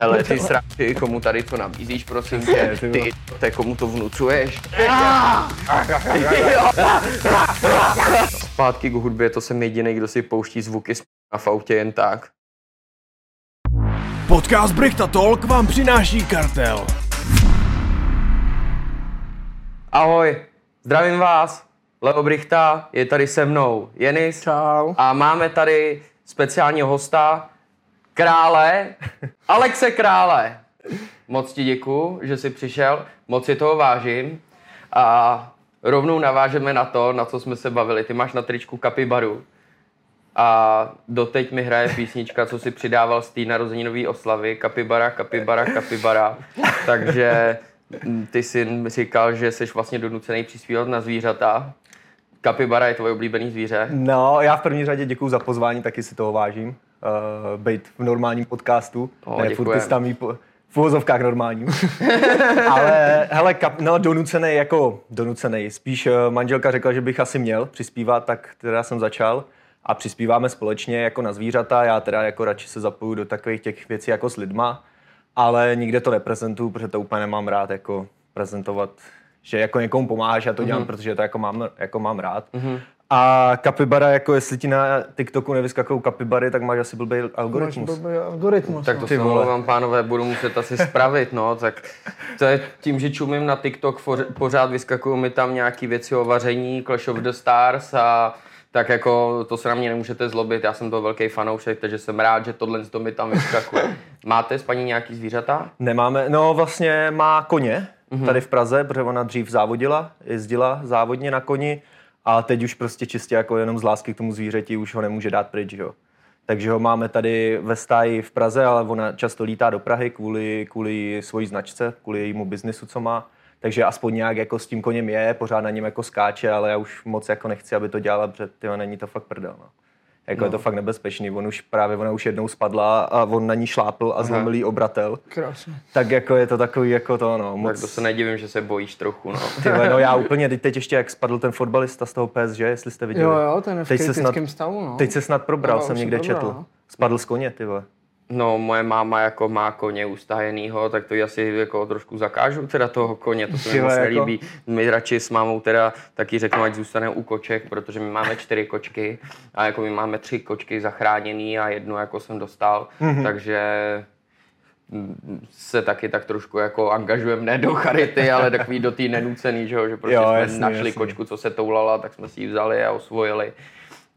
Ale ty sráči, komu tady to nabízíš, prosím tě, ty, ty komu to vnucuješ? Zpátky k hudbě, to jsem jediný, kdo si pouští zvuky v autě jen tak. Podcast Brichta Talk vám přináší kartel. Ahoj, zdravím vás. Leo Brichta je tady se mnou, Jenis. Čau. A máme tady speciálního hosta, krále, Alexe Krále. Moc ti děkuju, že jsi přišel, moc si toho vážím. A rovnou navážeme na to, na co jsme se bavili. Ty máš na tričku kapibaru. A doteď mi hraje písnička, co si přidával z té narozeninové oslavy. Kapibara, kapibara, kapibara. Takže ty jsi říkal, že jsi vlastně donucený přispívat na zvířata. Kapibara je tvoje oblíbený zvíře. No, já v první řadě děkuji za pozvání, taky si toho vážím. Uh, být v normálním podcastu, O, ne furt ty samý po, v uvozovkách normálním. Ale hele, kap, no donucený jako donucený. Spíš uh, manželka řekla, že bych asi měl přispívat, tak teda jsem začal. A přispíváme společně jako na zvířata. Já teda jako radši se zapoju do takových těch věcí jako s lidma, ale nikde to neprezentuju, protože to úplně nemám rád jako prezentovat, že jako někomu pomáháš, já to dělám, protože to jako mám, jako mám rád. A kapibara, jako jestli ti na TikToku nevyskakují kapibary, tak máš asi blbý algoritmus. Máš blbý algoritmus. Tak to no. se vole. vám pánové, budu muset asi spravit, no, tak to je tím, že čumím na TikTok, pořád vyskakují mi tam nějaký věci o vaření, Clash of the Stars a tak jako to se na mě nemůžete zlobit, já jsem to velký fanoušek, takže jsem rád, že tohle to mi tam vyskakuje. Máte s paní nějaký zvířata? Nemáme, no vlastně má koně tady v Praze, protože ona dřív závodila, jezdila závodně na koni a teď už prostě čistě jako jenom z lásky k tomu zvířeti už ho nemůže dát pryč, jo. Takže ho máme tady ve stáji v Praze, ale ona často lítá do Prahy kvůli, kvůli svojí značce, kvůli jejímu biznisu, co má. Takže aspoň nějak jako s tím koněm je, pořád na něm jako skáče, ale já už moc jako nechci, aby to dělala, protože tyjo, není to fakt prdel. No. Jako no. je to fakt nebezpečný. On už právě, ona už jednou spadla a on na ní šlápl a zlomil jí obratel. Krásně. Tak jako je to takový jako to, no. Tak Moc, to se nedivím, že se bojíš trochu, no. ty vole, no já úplně, teď, teď ještě jak spadl ten fotbalista z toho PSG, jestli jste viděli. Jo, jo, ten je v teď se snad, stavu, no. Teď se snad probral, Jo, jsem někde probral, četl. no. Spadl z koně, ty vole. No, moje máma jako má koně ustajenýho, tak to ji asi jako trošku zakážu teda toho koně, to se mi moc jako- nelíbí. My radši s mámou teda taky řeknu, ať zůstane u koček, protože my máme čtyři kočky a jako my máme tři kočky zachráněný a jednu jako jsem dostal, Mhm. takže se taky tak trošku jako angažujeme ne do charity, ale takový do té nenucený, že, jo, že prostě Jo, jsme jasně, našli jasně. kočku, co se toulala, tak jsme si ji vzali a osvojili.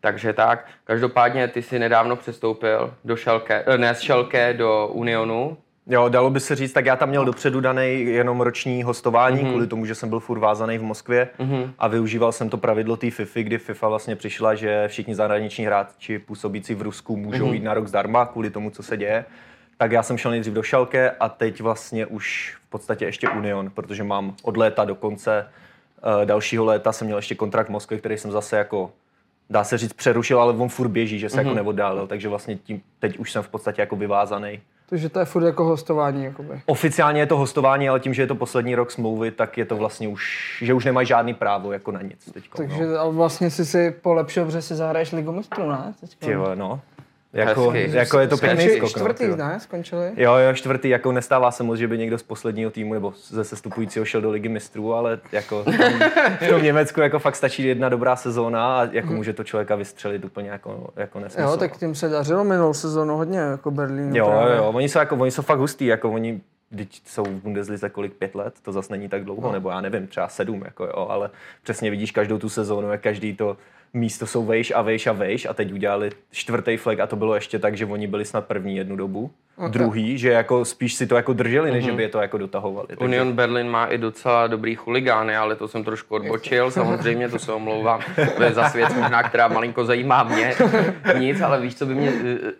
Takže tak. Každopádně ty jsi nedávno přestoupil do Šelke, eh, ne z Šelke do Unionu. Jo, dalo by se říct, tak já tam měl dopředu daný jenom roční hostování, mm-hmm. kvůli tomu, že jsem byl furt vázaný v Moskvě mm-hmm. a využíval jsem to pravidlo té FIFA, kdy FIFA vlastně přišla, že všichni zahraniční hráči působící v Rusku můžou mm-hmm. jít na rok zdarma kvůli tomu, co se děje. Tak já jsem šel nejdřív do Šalke a teď vlastně už v podstatě ještě Union, protože mám od léta do konce uh, dalšího léta jsem měl ještě kontrakt v Moskvě, který jsem zase jako dá se říct přerušil, ale on furt běží, že se mm-hmm. jako neoddálil, takže vlastně tím, teď už jsem v podstatě jako vyvázaný. Takže to je furt jako hostování, jakoby. Oficiálně je to hostování, ale tím, že je to poslední rok smlouvy, tak je to vlastně už, že už nemají žádný právo jako na nic teď. Takže no. vlastně si si polepšil, protože si zahraješ Ligu mistrů, ne? Teďko. Ty vole, no. Jako, Hezky. jako je to pěkný skok. Čtvrtý, no, ne? Skončili? Jo, jo, čtvrtý, jako nestává se moc, že by někdo z posledního týmu nebo ze sestupujícího šel do ligy mistrů, ale jako v tom Německu jako fakt stačí jedna dobrá sezóna a jako může to člověka vystřelit úplně jako, jako nesmysl. Jo, tak tím se dařilo minulou sezónu hodně, jako Berlín. Jo, jo, jo, oni jsou, jako, oni jsou fakt hustý, jako oni Teď jsou v Bundeslize kolik pět let, to zase není tak dlouho, no. nebo já nevím, třeba sedm, jako jo, ale přesně vidíš každou tu sezónu, jak každý to místo jsou vejš a vejš a vejš a teď udělali čtvrtý flag a to bylo ještě tak, že oni byli snad první jednu dobu, okay. druhý, že jako spíš si to jako drželi, než že by je to jako dotahovali. Takže- Union Berlin má i docela dobrý chuligány, ale to jsem trošku odbočil, samozřejmě, to se omlouvám. To je zase věc možná, která malinko zajímá mě. Nic, ale víš, co by mě...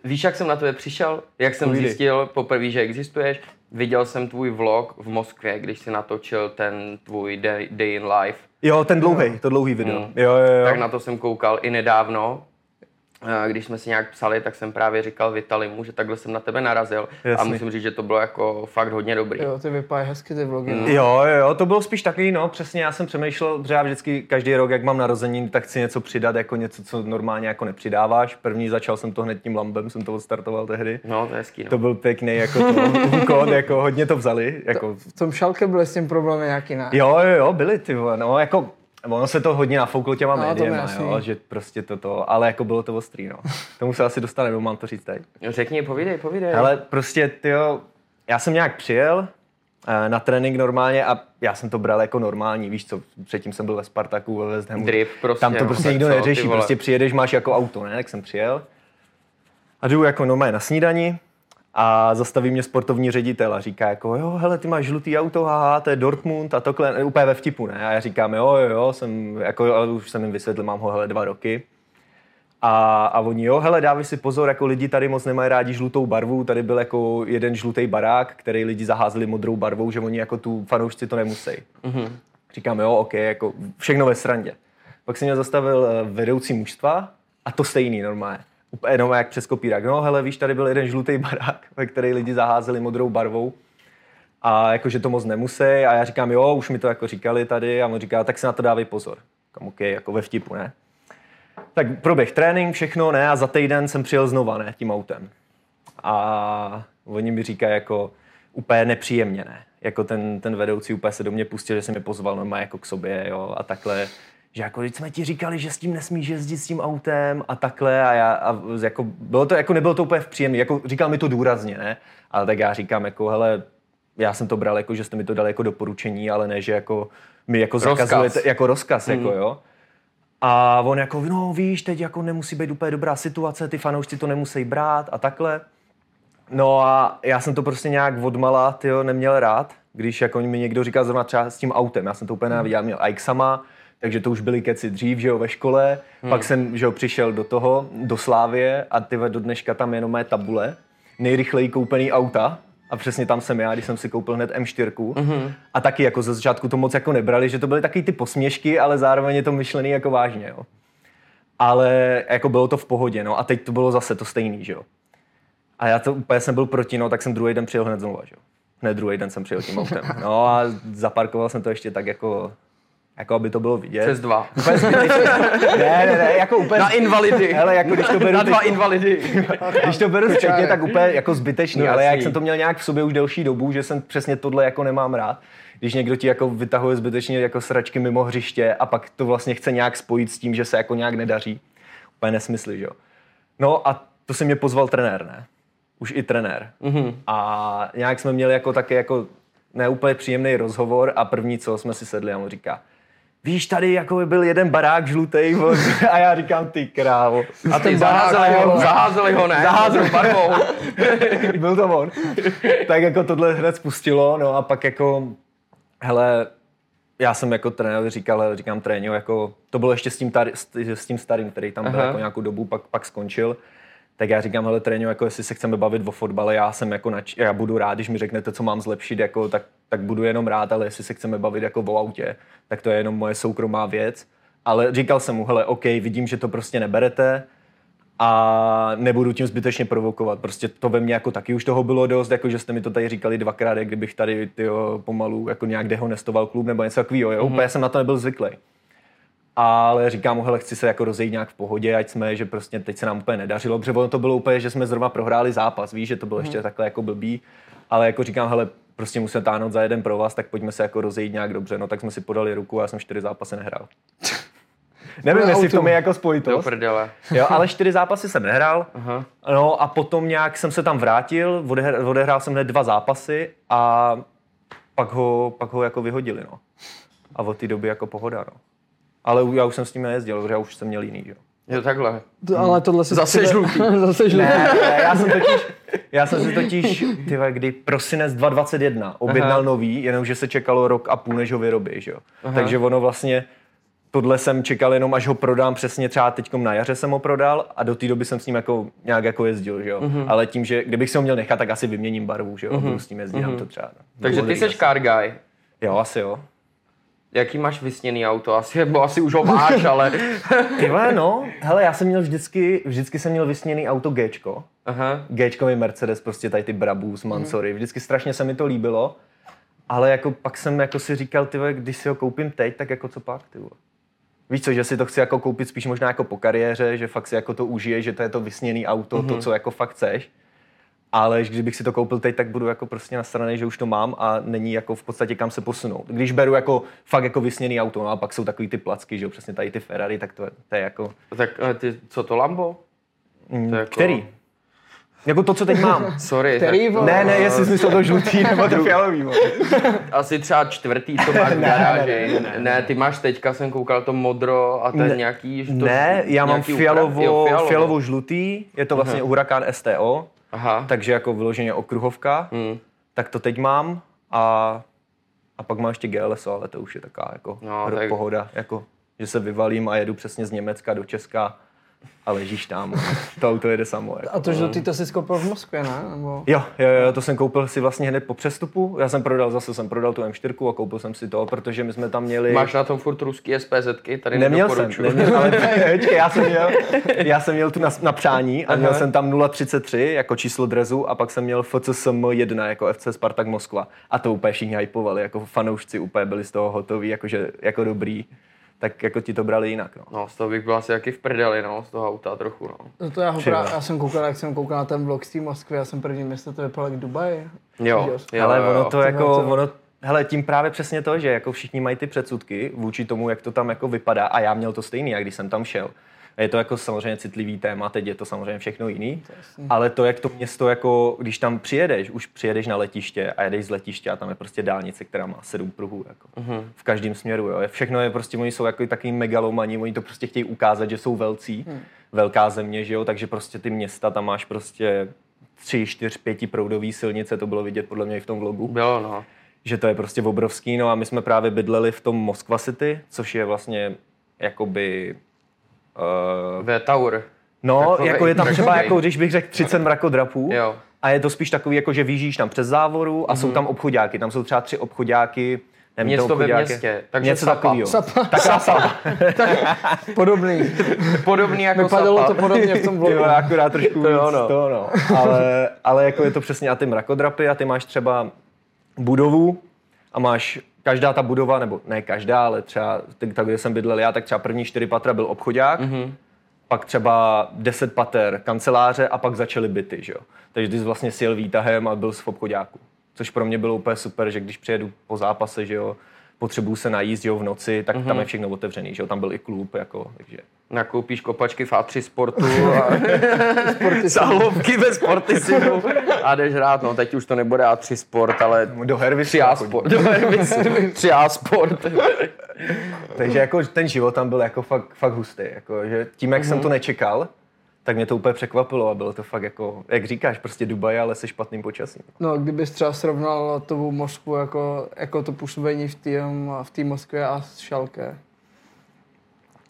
Víš, jak jsem na tebe přišel? Jak jsem Povídej. zjistil poprvé, že existuješ? Viděl jsem tvůj vlog v Moskvě, když si natočil ten tvůj Day, day in Life. Jo, ten dlouhý, to dlouhý video. Mm. Jo, jo, jo. Tak na to jsem koukal i nedávno. Když jsme si nějak psali, tak jsem právě říkal Vitalimu, že takhle jsem na tebe narazil. A Jasný. musím říct, že to bylo jako fakt hodně dobrý. Jo, ty vypadají hezky ty vlogy. no. Jo, jo, jo, to bylo spíš takový, no, přesně já jsem přemýšlel, protože já vždycky každý rok, jak mám narozeniny, tak chci něco přidat, jako něco, co normálně jako nepřidáváš. První začal jsem to hned tím lambem, jsem to odstartoval tehdy. No, to je hezký, no. To byl pěkný jako to, úkon, jako hodně to vzali, jako V tom šalke byly s tím problémy nějaký ne? Jo, jo, jo, byly ty vole, no jako Ono se to hodně nafouklo těma No, médiema, jo, že prostě toto, ale jako bylo to ostrý, no. Tomu se asi dostaneme, mám to říct teď. Řekni, povídej, povídej. Ale prostě, tyjo, já jsem nějak přijel eh, na trénink normálně a já jsem to bral jako normální, víš co, předtím jsem byl ve Spartaku, ve West Hamu. Drip prostě, Tam to prostě nikdo co, neřeší, prostě přijedeš, máš jako auto, ne, tak jsem přijel. A jdu jako normálně na snídani a zastaví mě sportovní ředitel a říká jako, jo, hele, ty máš žlutý auto, haha, to je Dortmund a takhle, ne, úplně ve vtipu, ne? A já říkám, jo, jo, jo, jsem, jako, ale už jsem jim vysvětlil, mám ho, hele, dva roky. A, a oni, jo, hele, dávej si pozor, jako lidi tady moc nemají rádi žlutou barvu, tady byl jako jeden žlutý barák, který lidi zaházeli modrou barvou, že oni jako tu fanoušci to nemusí. Mm-hmm. Říkám, jo, ok, jako všechno ve srandě. Pak se mě zastavil eh, vedoucí mužstva a to stejný normálně. Jenom jak přes kopírák. No hele, víš, tady byl jeden žlutý barák, ve který lidi zaházeli modrou barvou a jakože to moc nemusí a já říkám, jo, už mi to jako říkali tady a on říká, tak si na to dávej pozor. Kam ok, jako ve vtipu, ne? Tak proběh trénink, všechno, ne, a za týden jsem přijel znova, ne, tím autem. A oni mi říkají jako úplně nepříjemně, ne. Jako ten, ten vedoucí úplně se do mě pustil, že se mě pozval normálně jako k sobě, jo, a takhle. Že jako, když jsme ti říkali, že s tím nesmíš jezdit s tím autem a takhle a já, a jako, bylo to, jako nebylo to úplně příjemné, jako říkal mi to důrazně, ne, ale tak já říkám jako, hele, já jsem to bral jako, že jste mi to dali jako doporučení, ale ne, že jako mi jako Rozkaz. zakazujete, jako rozkaz, jako jo. A on jako, no víš, teď jako nemusí být úplně dobrá situace, ty fanoušci to nemusí brát a takhle. No a já jsem to prostě nějak odmala, tyjo, neměl rád, když jako mi někdo říkal zrovna třeba s tím autem, já jsem to úplně nenáviděl, já měl Aixama, takže to už byly keci dřív, že jo, ve škole, hmm. pak jsem, že jo, přišel do toho, do Slávie a ty do dneška tam je jenom mé tabule, nejrychleji koupený auta, a přesně tam jsem já, když jsem si koupil hned M4. Mm-hmm. A taky jako ze začátku to moc jako nebrali, že to byly taky ty posměšky, ale zároveň je to myšlený jako vážně, jo. Ale jako bylo to v pohodě, no a teď to bylo zase to stejný, že jo. A já to úplně jsem byl proti, no, tak jsem druhý den přijel hned znova, že jo. Hned druhý den jsem přijel tím autem. No a zaparkoval jsem to ještě tak jako, jako aby to bylo vidět. Přes dva. Úplně ne, ne, ne, jako úplně... Na invalidy. Hele, jako když to beru Na dva teď- invalidy. když to beru zpětně, tak úplně jako zbytečný, No, ale jak jsem to měl nějak v sobě už delší dobu, že jsem přesně tohle jako nemám rád. Když někdo ti jako vytahuje zbytečně jako sračky mimo hřiště a pak to vlastně chce nějak spojit s tím, že se jako nějak nedaří. Úplně nesmysly, že jo. No a to se mě pozval trenér, ne? Už i trenér. Mm-hmm. A nějak jsme měli jako taky jako neúplně příjemný rozhovor a první, co jsme si sedli a on říká, víš, tady jako by byl jeden barák vole." a já říkám, ty krávo. A ty zaházeli ho, zaházeli ho, ne? Zaházeli. barvou. Byl to on. tak jako tohle hned spustilo, no a pak jako, hele, já jsem jako trenér říkal, říkám tréninu, jako, to bylo ještě s tím, tar, s, s tím starým, který tam byl Aha. jako nějakou dobu, pak, pak skončil. Tak já říkám, hele, tréninu, jako jestli se chceme bavit o fotbale, já jsem jako, nač, já budu rád, když mi řeknete, co mám zlepšit, jako, tak, tak budu jenom rád, ale jestli se chceme bavit jako o autě, tak to je jenom moje soukromá věc. Ale říkal jsem mu, hele, OK, vidím, že to prostě neberete, a nebudu tím zbytečně provokovat. Prostě to ve mně jako taky už toho bylo dost, jako že jste mi to tady říkali dvakrát, jak kdybych tady tyjo, pomalu jako nějak dehonestoval klub nebo něco takového. Jo? Mm-hmm. Úplně jsem na to nebyl zvyklý. Ale říkám mu, hele, chci se jako rozejít nějak v pohodě, ať jsme, že prostě teď se nám úplně nedařilo, protože ono to bylo úplně, že jsme zrovna prohráli zápas, víš, že to bylo mm-hmm. ještě takhle jako blbý, ale jako říkám, hele, prostě musíme táhnout za jeden pro vás, tak pojďme se jako rozejít nějak dobře, no tak jsme si podali ruku a já jsem čtyři zápasy nehrál. Nevím, jestli v tom je jako Do spojitost. prdele. Jo, ale čtyři zápasy jsem nehrál. Aha. No a potom nějak jsem se tam vrátil, odehr- odehrál jsem hned dva zápasy a pak ho, pak ho jako vyhodili, no. A od té doby jako pohoda, no. Ale já už jsem s tím nejezdil, protože já už jsem měl jiný, že jo. Jo, takhle. To, ale tohle se Zase žlutý. Zase žlutý. Ne, ne, já jsem totiž, já jsem si totiž, ty vole, kdy prosinec 2021 objednal Aha. nový, jenomže se čekalo rok a půl, než ho vyrobí, že jo. Takže ono vlastně, tohle jsem čekal jenom, až ho prodám přesně třeba teď na jaře jsem ho prodal a do té doby jsem s ním jako nějak jako jezdil, že jo. Ale tím, že kdybych si ho měl nechat, tak asi vyměním barvu, že jo, budu s tím jezdit, mm to třeba. no. Takže ty asi. car guy. Jo, asi jo. Jaký máš vysněný auto? Asi, nebo asi už ho máš, ale... Ty vole, no, hele, já jsem měl vždycky, vždycky jsem měl vysněný auto Gčko. Aha. Gčkový Mercedes, prostě tady ty Brabus, Mansory, vždycky strašně se mi to líbilo. Ale jako pak jsem jako si říkal, ty když si ho koupím teď, tak jako co pak, ty. Víš co, že si to chci jako koupit spíš možná jako po kariéře, že fakt si jako to užije, že to je to vysněný auto, mm-hmm. to, co jako fakt chceš. Ale kdybych si to koupil teď, tak budu jako prostě nasraný, že už to mám a není jako v podstatě kam se posunout. Když beru jako fakt jako vysněný auto, no a pak jsou takový ty placky, že jo, přesně tady ty Ferrari, tak to je, to je jako... Tak ty, co to Lambo? To je jako- Který? Jako to, co teď mám. Sorry. Který, tak, ne, ne, jestli jsi myslel to žlutý nebo to fialový. vole. asi třeba čtvrtý, co máš v Ne, garáži. ne, ne, Ne, ty máš teďka, jsem koukal to modro a to je Ne, nějaký... že To, Ne, já mám fialovo, jo, fialovo. fialovo žlutý, je to vlastně Huracán STO, Aha. takže jako vyloženě okruhovka, Hmm. tak to teď mám a, a pak mám ještě GLSO, ale to už je taková jako no, tak- pohoda, jako, že se vyvalím a jedu přesně z Německa do Česka a ležíš tam. to auto jede samo. Jako. A to žlutý to si skoupil v Moskvě, ne? Nebo... Jo, jo, jo, to jsem koupil si vlastně hned po přestupu. Já jsem prodal, zase jsem prodal tu M4 a koupil jsem si to, protože my jsme tam měli... Máš na tom furt ruský SPZky, tady Neměl jsem, neměl, ale počkej, já jsem měl, já jsem měl tu na, na přání a měl Aha. jsem tam 033 jako číslo drezu a pak jsem měl FCSM 1 jako FC Spartak Moskva a to úplně všichni hypovali, jako fanoušci úplně byli z toho hotoví, jakože, jako dobrý, tak jako ti to brali jinak, no. No, z toho bych byl asi jaký v prdeli, no, z toho auta trochu, no. No to já, ho pra, já jsem koukal, jak jsem koukal na ten vlog z té Moskvy, já jsem první město, to vypadalo jak Dubaj. Jo, jo, ale jo, ono jo. to jako, to- ono, hele, tím právě přesně to, že jako všichni mají ty předsudky vůči tomu, jak to tam jako vypadá a já měl to stejný, jak když jsem tam šel. Je to jako samozřejmě citlivý téma, teď je to samozřejmě všechno jiný, ale to, jak to město, jako, když tam přijedeš, už přijedeš na letiště a jedeš z letiště a tam je prostě dálnice, která má sedm pruhů, jako, Mhm. v každém směru, jo. Všechno je prostě, oni jsou jako takový megalomani, oni to prostě chtějí ukázat, že jsou velcí, Hmm. velká země, že jo, takže prostě ty města, tam máš prostě tři, čtyř, pěti proudový silnice, to bylo vidět podle mě i v tom vlogu Bylo, no. že to je prostě obrovský. No a my jsme právě bydleli v tom Moskva City, což je vlastně jakoby... Uh, V-Tower. no, Takovej- jako je tam třeba, takovej. jako když bych řekl 30 mrakodrapů. Jo. A je to spíš takový, jako že vyjíždíš tam přes závoru a jsou tam obchodáky. Tam jsou třeba tři obchodáky. nevím, Město to ve městě, takže Něco Sapa. takového. Sapa. Taková sapa. Podobný. Podobný jako Vypadalo Sapa. to podobně v tom vlogu. Jo, akorát trošku To jo, víc no. to, no. Ale, ale jako je to přesně a ty mrakodrapy a ty máš třeba budovu a máš každá ta budova, nebo ne každá, ale třeba tak, kde jsem bydlel já, tak třeba první čtyři patra byl obchodák, mm-hmm. pak třeba deset pater kanceláře a pak začaly byty, že jo. Takže ty jsi vlastně sjel výtahem a byl jsi v obchodáku. Což pro mě bylo úplně super, že když přijedu po zápase, že jo, potřebuju se najíst, jo, v noci, tak mm-hmm. tam je všechno otevřený, že jo, tam byl i klub, jako, takže... Nakoupíš kopačky v A3 Sportu a zálovky ve Sportisimu a jdeš hrát. No, teď už to nebude A3 Sport, ale Do Hervisu 3A chodím. Sport. Do Hervisu. 3A Sport. Takže jako ten život tam byl jako fakt, fakt hustý. Jako, že tím, jak mm-hmm. jsem to nečekal, tak mě to úplně překvapilo a bylo to fakt jako, jak říkáš, prostě Dubaj, ale se špatným počasím. No, kdybys třeba srovnal tu Moskvu jako, jako to působení v té v Moskvě a s Šalke.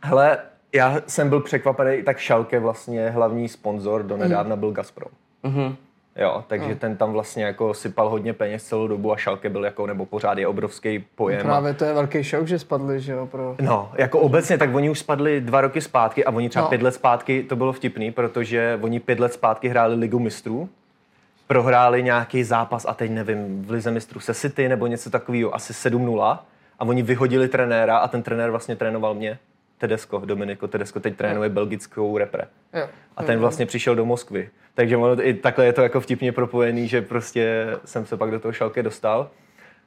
Hele, já jsem byl překvapený, tak Schalke vlastně hlavní sponzor do nedávna byl Gazprom. Mhm. Jo, takže ten tam vlastně jako sypal hodně peněz celou dobu a Schalke byl jako, nebo pořád je obrovský pojem. a- Právě to je velký šok, že spadli, že jo, pro... No, jako obecně, tak oni už spadli dva roky zpátky a oni třeba No. no. pět let zpátky, to bylo vtipný, protože oni pět let zpátky hráli Ligu mistrů, prohráli nějaký zápas a teď nevím, v Lize mistrů se City nebo něco takového, asi 7-0 a oni vyhodili trenéra a ten trenér vlastně trénoval mě, Tedesco, Dominico Tedesco, teď trénuje belgickou repre. Jo. A ten vlastně přišel do Moskvy. Takže ono, i takhle je to jako vtipně propojený, že prostě jsem se pak do toho šalke dostal.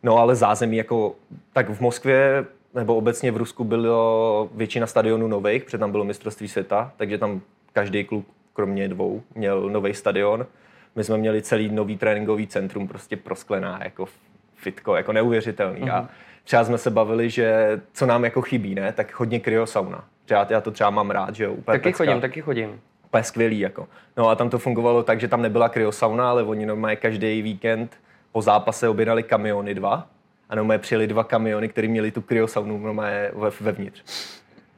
No ale zázemí jako, tak v Moskvě nebo obecně v Rusku bylo většina stadionů nových, protože tam bylo mistrovství světa, takže tam každý klub, kromě dvou, měl nový stadion. My jsme měli celý nový tréninkový centrum, prostě prosklená, jako fitko, jako neuvěřitelný. Mm-hmm. A třeba jsme se bavili, že co nám jako chybí, ne, tak hodně kryosauna. Třeba já to třeba mám rád, že jo, úplně Taky pecka chodím, taky chodím. úplně skvělý. Jako. No a tam to fungovalo tak, že tam nebyla kryosauna, ale oni normálně každý víkend po zápase objednali kamiony dva a normálně přijeli dva kamiony, které měli tu kryosaunu normálně ve, vevnitř.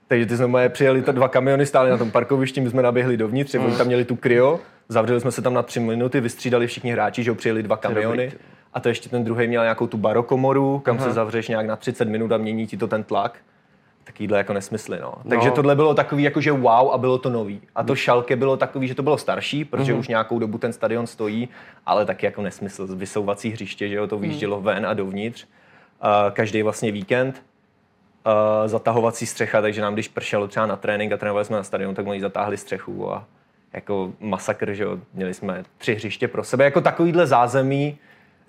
Takže ty jsme přijeli to dva kamiony, stáli na tom parkovišti, my jsme naběhli dovnitř, mm. oni tam měli tu kryo, zavřeli jsme se tam na tři minuty, vystřídali všichni hráči, že jo, přijeli dva kamiony dobrý. A to ještě ten druhý měl nějakou tu barokomoru, kam se zavřeš nějak na 30 minut a mění ti to ten tlak. Takovýhle jako nesmysly, no. Takže No. tohle bylo takový jako, že wow a bylo to nový. A to Šalke bylo takový, že to bylo starší, protože už nějakou dobu ten stadion stojí, ale taky jako nesmysl. Vysouvací hřiště, že jo, to vyjíždělo ven a dovnitř. Uh, každý vlastně víkend. Uh, zatahovací střecha, takže nám, když pršelo třeba na trénink a trénovali jsme na stadionu, tak oni zatáhli střechu a jako masakr, že jo, měli jsme tři hřiště pro sebe. Jako takovýhle zázemí,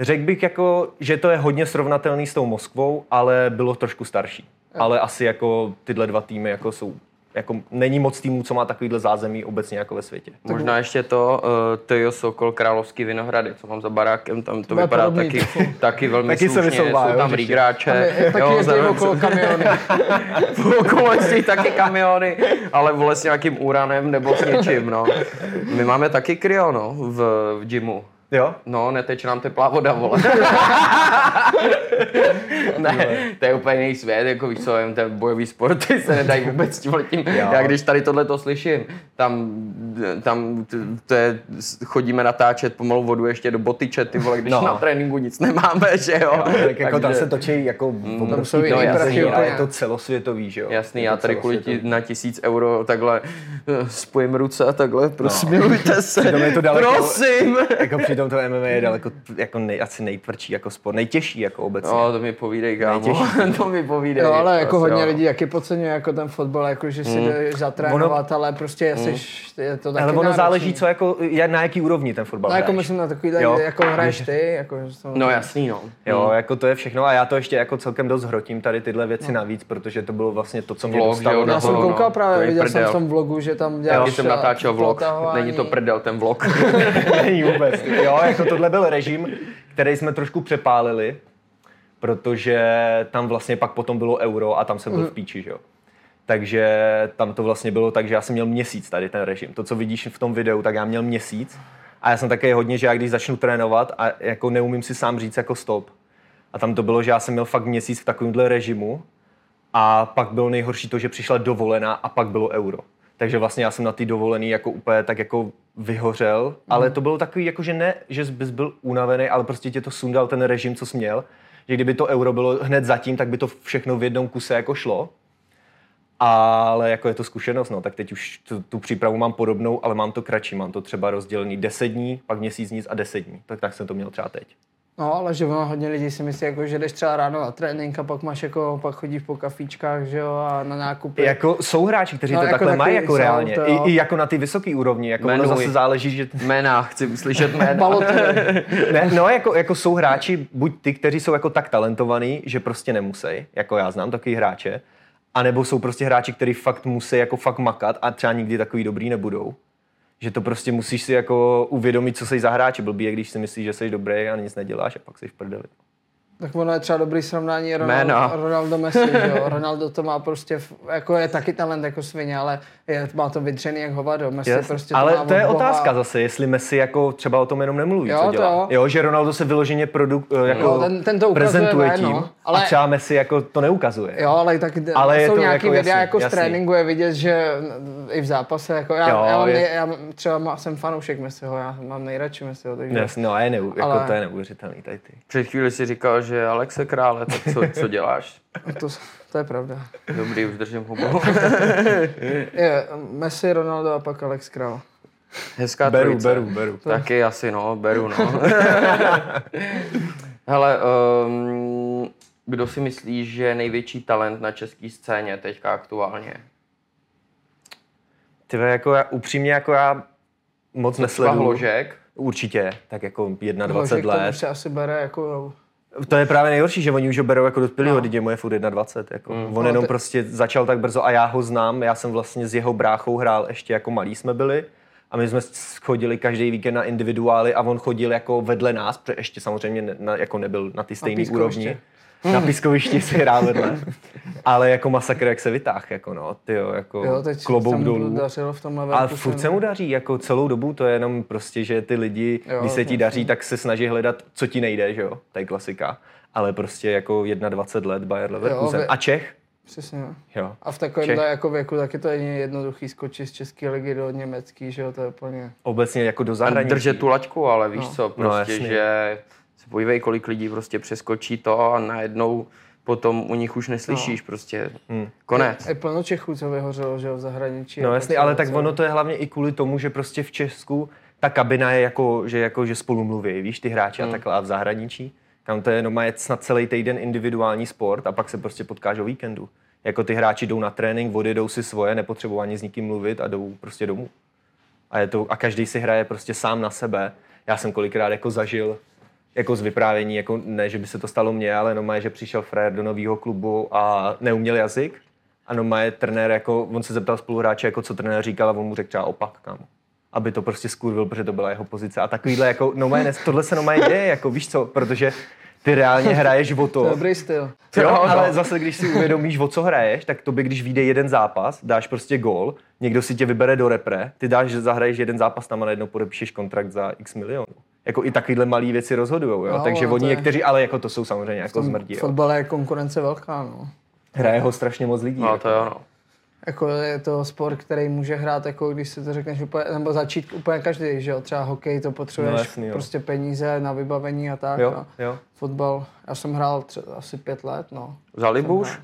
řekl bych jako, že to je hodně srovnatelný s tou Moskvou, ale bylo trošku starší. Ale asi jako tyhle dva týmy jako jsou, jako není moc týmů, co má takovýhle zázemí obecně jako ve světě. Možná ještě to uh, Tojo Sokol Královský Vinohrady, co mám za barákem, tam to Bude vypadá podobný taky, taky velmi Taky se slušně, vysouvá, jsou jo, tam rýgráče. Taky jezdí za- okolo kamiony. okolo jezdí taky kamiony, ale vole s nějakým uranem nebo s něčím, no. My máme taky kryo, no, v, v gymu. Jo? No, neteče nám teplá voda, vole. ne, to je úplně jiný svět, jako víš co, jen ten bojový sporty se nedají vůbec tím letím. Já když tady tohle to slyším, tam, tam to je, chodíme natáčet pomalu vodu ještě do botyče, ty vole, když No. na tréninku nic nemáme, že jo. Tak jako tam se točí jako obrovský jiný peníze, prachy a úplně. je to celosvětový, že jo? Jasný, já to tady kvůli ti, na tisíc euro takhle eh, spojím ruce a takhle, prosím, milujte se. To daleko- Prosím. Jako přitom to MMA je daleko jako nej, asi nejtvrdší jako sport, nejtěžší jako obecně. No, to mi povídej, kámo. To mi povídej. Jo, ale jako Asi hodně jo. lidí taky podceňuje jako ten fotbal, jako že si jdeš zatrénovat, ale prostě jsi, je to taky Ale ono náročný. záleží, co jako, je, na jaký úrovni ten fotbal No jako hraješ. myslím na takový, Jo. jako hraješ ty, jako že to... No jasný, no. Jo, jako to je všechno a já to ještě jako celkem dost hrotím tady tyhle věci navíc, protože to bylo vlastně to, co mě Vlog, dostalo jo, Já jsem No, no, koukal právě, viděl jsem v tom vlogu, že tam Já děláš jsem natáčel vlog, protahování. není to prdel ten vlog. Není vůbec. Jo, jako tohle byl režim, který jsme trošku přepálili, protože tam vlastně pak potom bylo euro a tam jsem byl v píči, že jo. Takže tam to vlastně bylo tak, že já jsem měl měsíc tady ten režim. To, co vidíš v tom videu, tak já měl měsíc. A já jsem také hodně, že já když začnu trénovat a jako neumím si sám říct jako stop. A tam to bylo, že já jsem měl fakt měsíc v takovémhle režimu a pak bylo nejhorší to, že přišla dovolená a pak bylo euro. Takže vlastně já jsem na ty dovolený jako úplně tak jako vyhořel, ale to bylo takový jako, že ne, že bys byl unavený, ale prostě tě to sundal ten režim, co jsi měl. Že kdyby to euro bylo hned zatím, tak by to všechno v jednom kuse jako šlo. Ale jako je to zkušenost, no, tak teď už tu, tu přípravu mám podobnou, ale mám to kratší, mám to třeba rozdělený 10 dní, pak měsíc nic a 10 dní. Tak, tak jsem to měl třeba teď. No, ale že ono hodně lidí si myslí, jako, že jdeš třeba ráno na trénink a pak máš jako, pak chodíš po kafíčkách, že jo, a na nákupy. Jako jsou hráči, kteří No, to jako takhle mají jako jsou, reálně. to. I, I, jako na ty vysoké úrovni. Jako ono Jmenuj. zase záleží, že... Jména, chci slyšet jména. Ne, no, jako, jako jsou hráči, buď ty, kteří jsou jako tak talentovaní, že prostě nemusí, jako já znám takový hráče, anebo jsou prostě hráči, kteří fakt musí jako fakt makat a třeba nikdy takový dobrý nebudou. Že to prostě musíš si jako uvědomit, co jsi za hráče. Blbý když si myslíš, že jsi dobrý a nic neděláš a pak jsi v prdeli. Tak ono je třeba dobrý srovnání. Ronaldo, Ronaldo Messi, že jo. Ronaldo to má prostě, jako je taky talent jako svině, ale je, má to vydřený jak hovado. Messi Yes. prostě Ale má to je Boha. otázka zase, jestli Messi jako třeba o tom jenom nemluví, Jo, co to dělá. jo. jo, že Ronaldo se vyloženě produ, jako Jo, ten- ten to prezentuje tím no. ale... A třeba Messi jako to neukazuje. Jo, ale tak Ale je jsou to nějaký jako videa jasný, jako z jasný. tréninku je vidět, že i v zápase, jako já, Jo, já, mám je- já třeba má, jsem fanoušek Messiho, já mám nejradši Messiho, takže... Yes, no, a je neu, jako Ale- to je neuvěřitelný tady ty. Před chvíli si říkal, že Alexe Krále, tak co, co děláš? To, to je pravda. Dobrý, už držím hubu. Je Messi, Ronaldo a pak Alex Král. Hezká Beru, trojice. beru, beru. Taky asi, no, beru, no. Hele, um, kdo si myslí, že je největší talent na české scéně teďka aktuálně? Ty vole, jako já, upřímně jako já moc nesleduju. Hložek? Určitě, tak jako 21 Hložek let. se asi bere jako... To je právě nejhorší, že oni už ho berou jako dospělého, No. mu je furt 21. Jako. Mm. On No, jenom te- prostě začal tak brzo a já ho znám, já jsem vlastně s jeho bráchou hrál ještě jako malí jsme byli a my jsme chodili každý víkend na individuály a on chodil jako vedle nás, protože ještě samozřejmě ne, na, jako nebyl na ty stejné úrovni. Na pískovišti si hrál vedle. Ale jako masakr, jak se vytáh, jako no, tyjo, jako Jo, teď klobouk dolů. dařilo v tomhle Ale furt jsem- se mu daří, jako celou dobu, to je jenom prostě, že ty lidi, Jo, když se ti daří, tak se snaží hledat, co ti nejde, že jo, to je klasika. Ale prostě jako 21 let Bayer Leverkusen. vy- A Čech? Přesně. no. Jo. A v takovémhle Čech. jako věku taky to není jednoduchý skočit z české ligy do německý, že jo, to je úplně... Obecně jako do zahraničí. držet tu laťku, ale víš No. co, No, prostě, jasný. že podívej, kolik lidí prostě přeskočí to a najednou potom u nich už neslyšíš, no. prostě konec. Je plno Čechů, co vyhořelo, že jo, v zahraničí. No jasně, ale tak ono to je hlavně i kvůli tomu, že prostě v Česku ta kabina je jako, že, jako, že spolu mluví, víš, ty hráči Hmm. a takhle a v zahraničí. Tam to je no, je snad celý týden individuální sport a pak se prostě potkáš o víkendu. Jako ty hráči jdou na trénink, odjedou si svoje, nepotřebují ani s nikým mluvit a jdou prostě domů. A, je to, a každý si hraje prostě sám na sebe. Já jsem kolikrát jako zažil jako z vyprávění, jako ne, že by se to stalo mně, ale no že přišel frér do nového klubu a neuměl jazyk. A no je trenér, jako, on se zeptal spoluhráče, jako co trenér říkal a on mu řekl třeba opak, kámo. Aby to prostě skurvil, protože to byla jeho pozice. A takovýhle, jako, no tohle se no děje, jako víš co, protože ty reálně hraješ o To dobrý styl. Jo, Jo, no. ale zase, když si uvědomíš, o co hraješ, tak to by, když vyjde jeden zápas, dáš prostě gól, někdo si tě vybere do repre, ty dáš, že zahraješ jeden zápas tam a najednou podepíšeš kontrakt za x milionů. Jako i takovýhle malé věci rozhodujou, jo? No, takže no, oni je- někteří, ale jako to jsou samozřejmě jako zmrdí, V fotbale je konkurence velká, no. Hraje ho strašně moc lidí. No jako. to jo, no. Jako je to sport, který může hrát, jako když si to řekneš úplně, nebo začít úplně každý, že jo, třeba hokej to potřebuješ No, jasný, jo. prostě peníze na vybavení a tak. Jo, a jo. Fotbal, já jsem hrál tře- asi pět let, no. Za Libuš?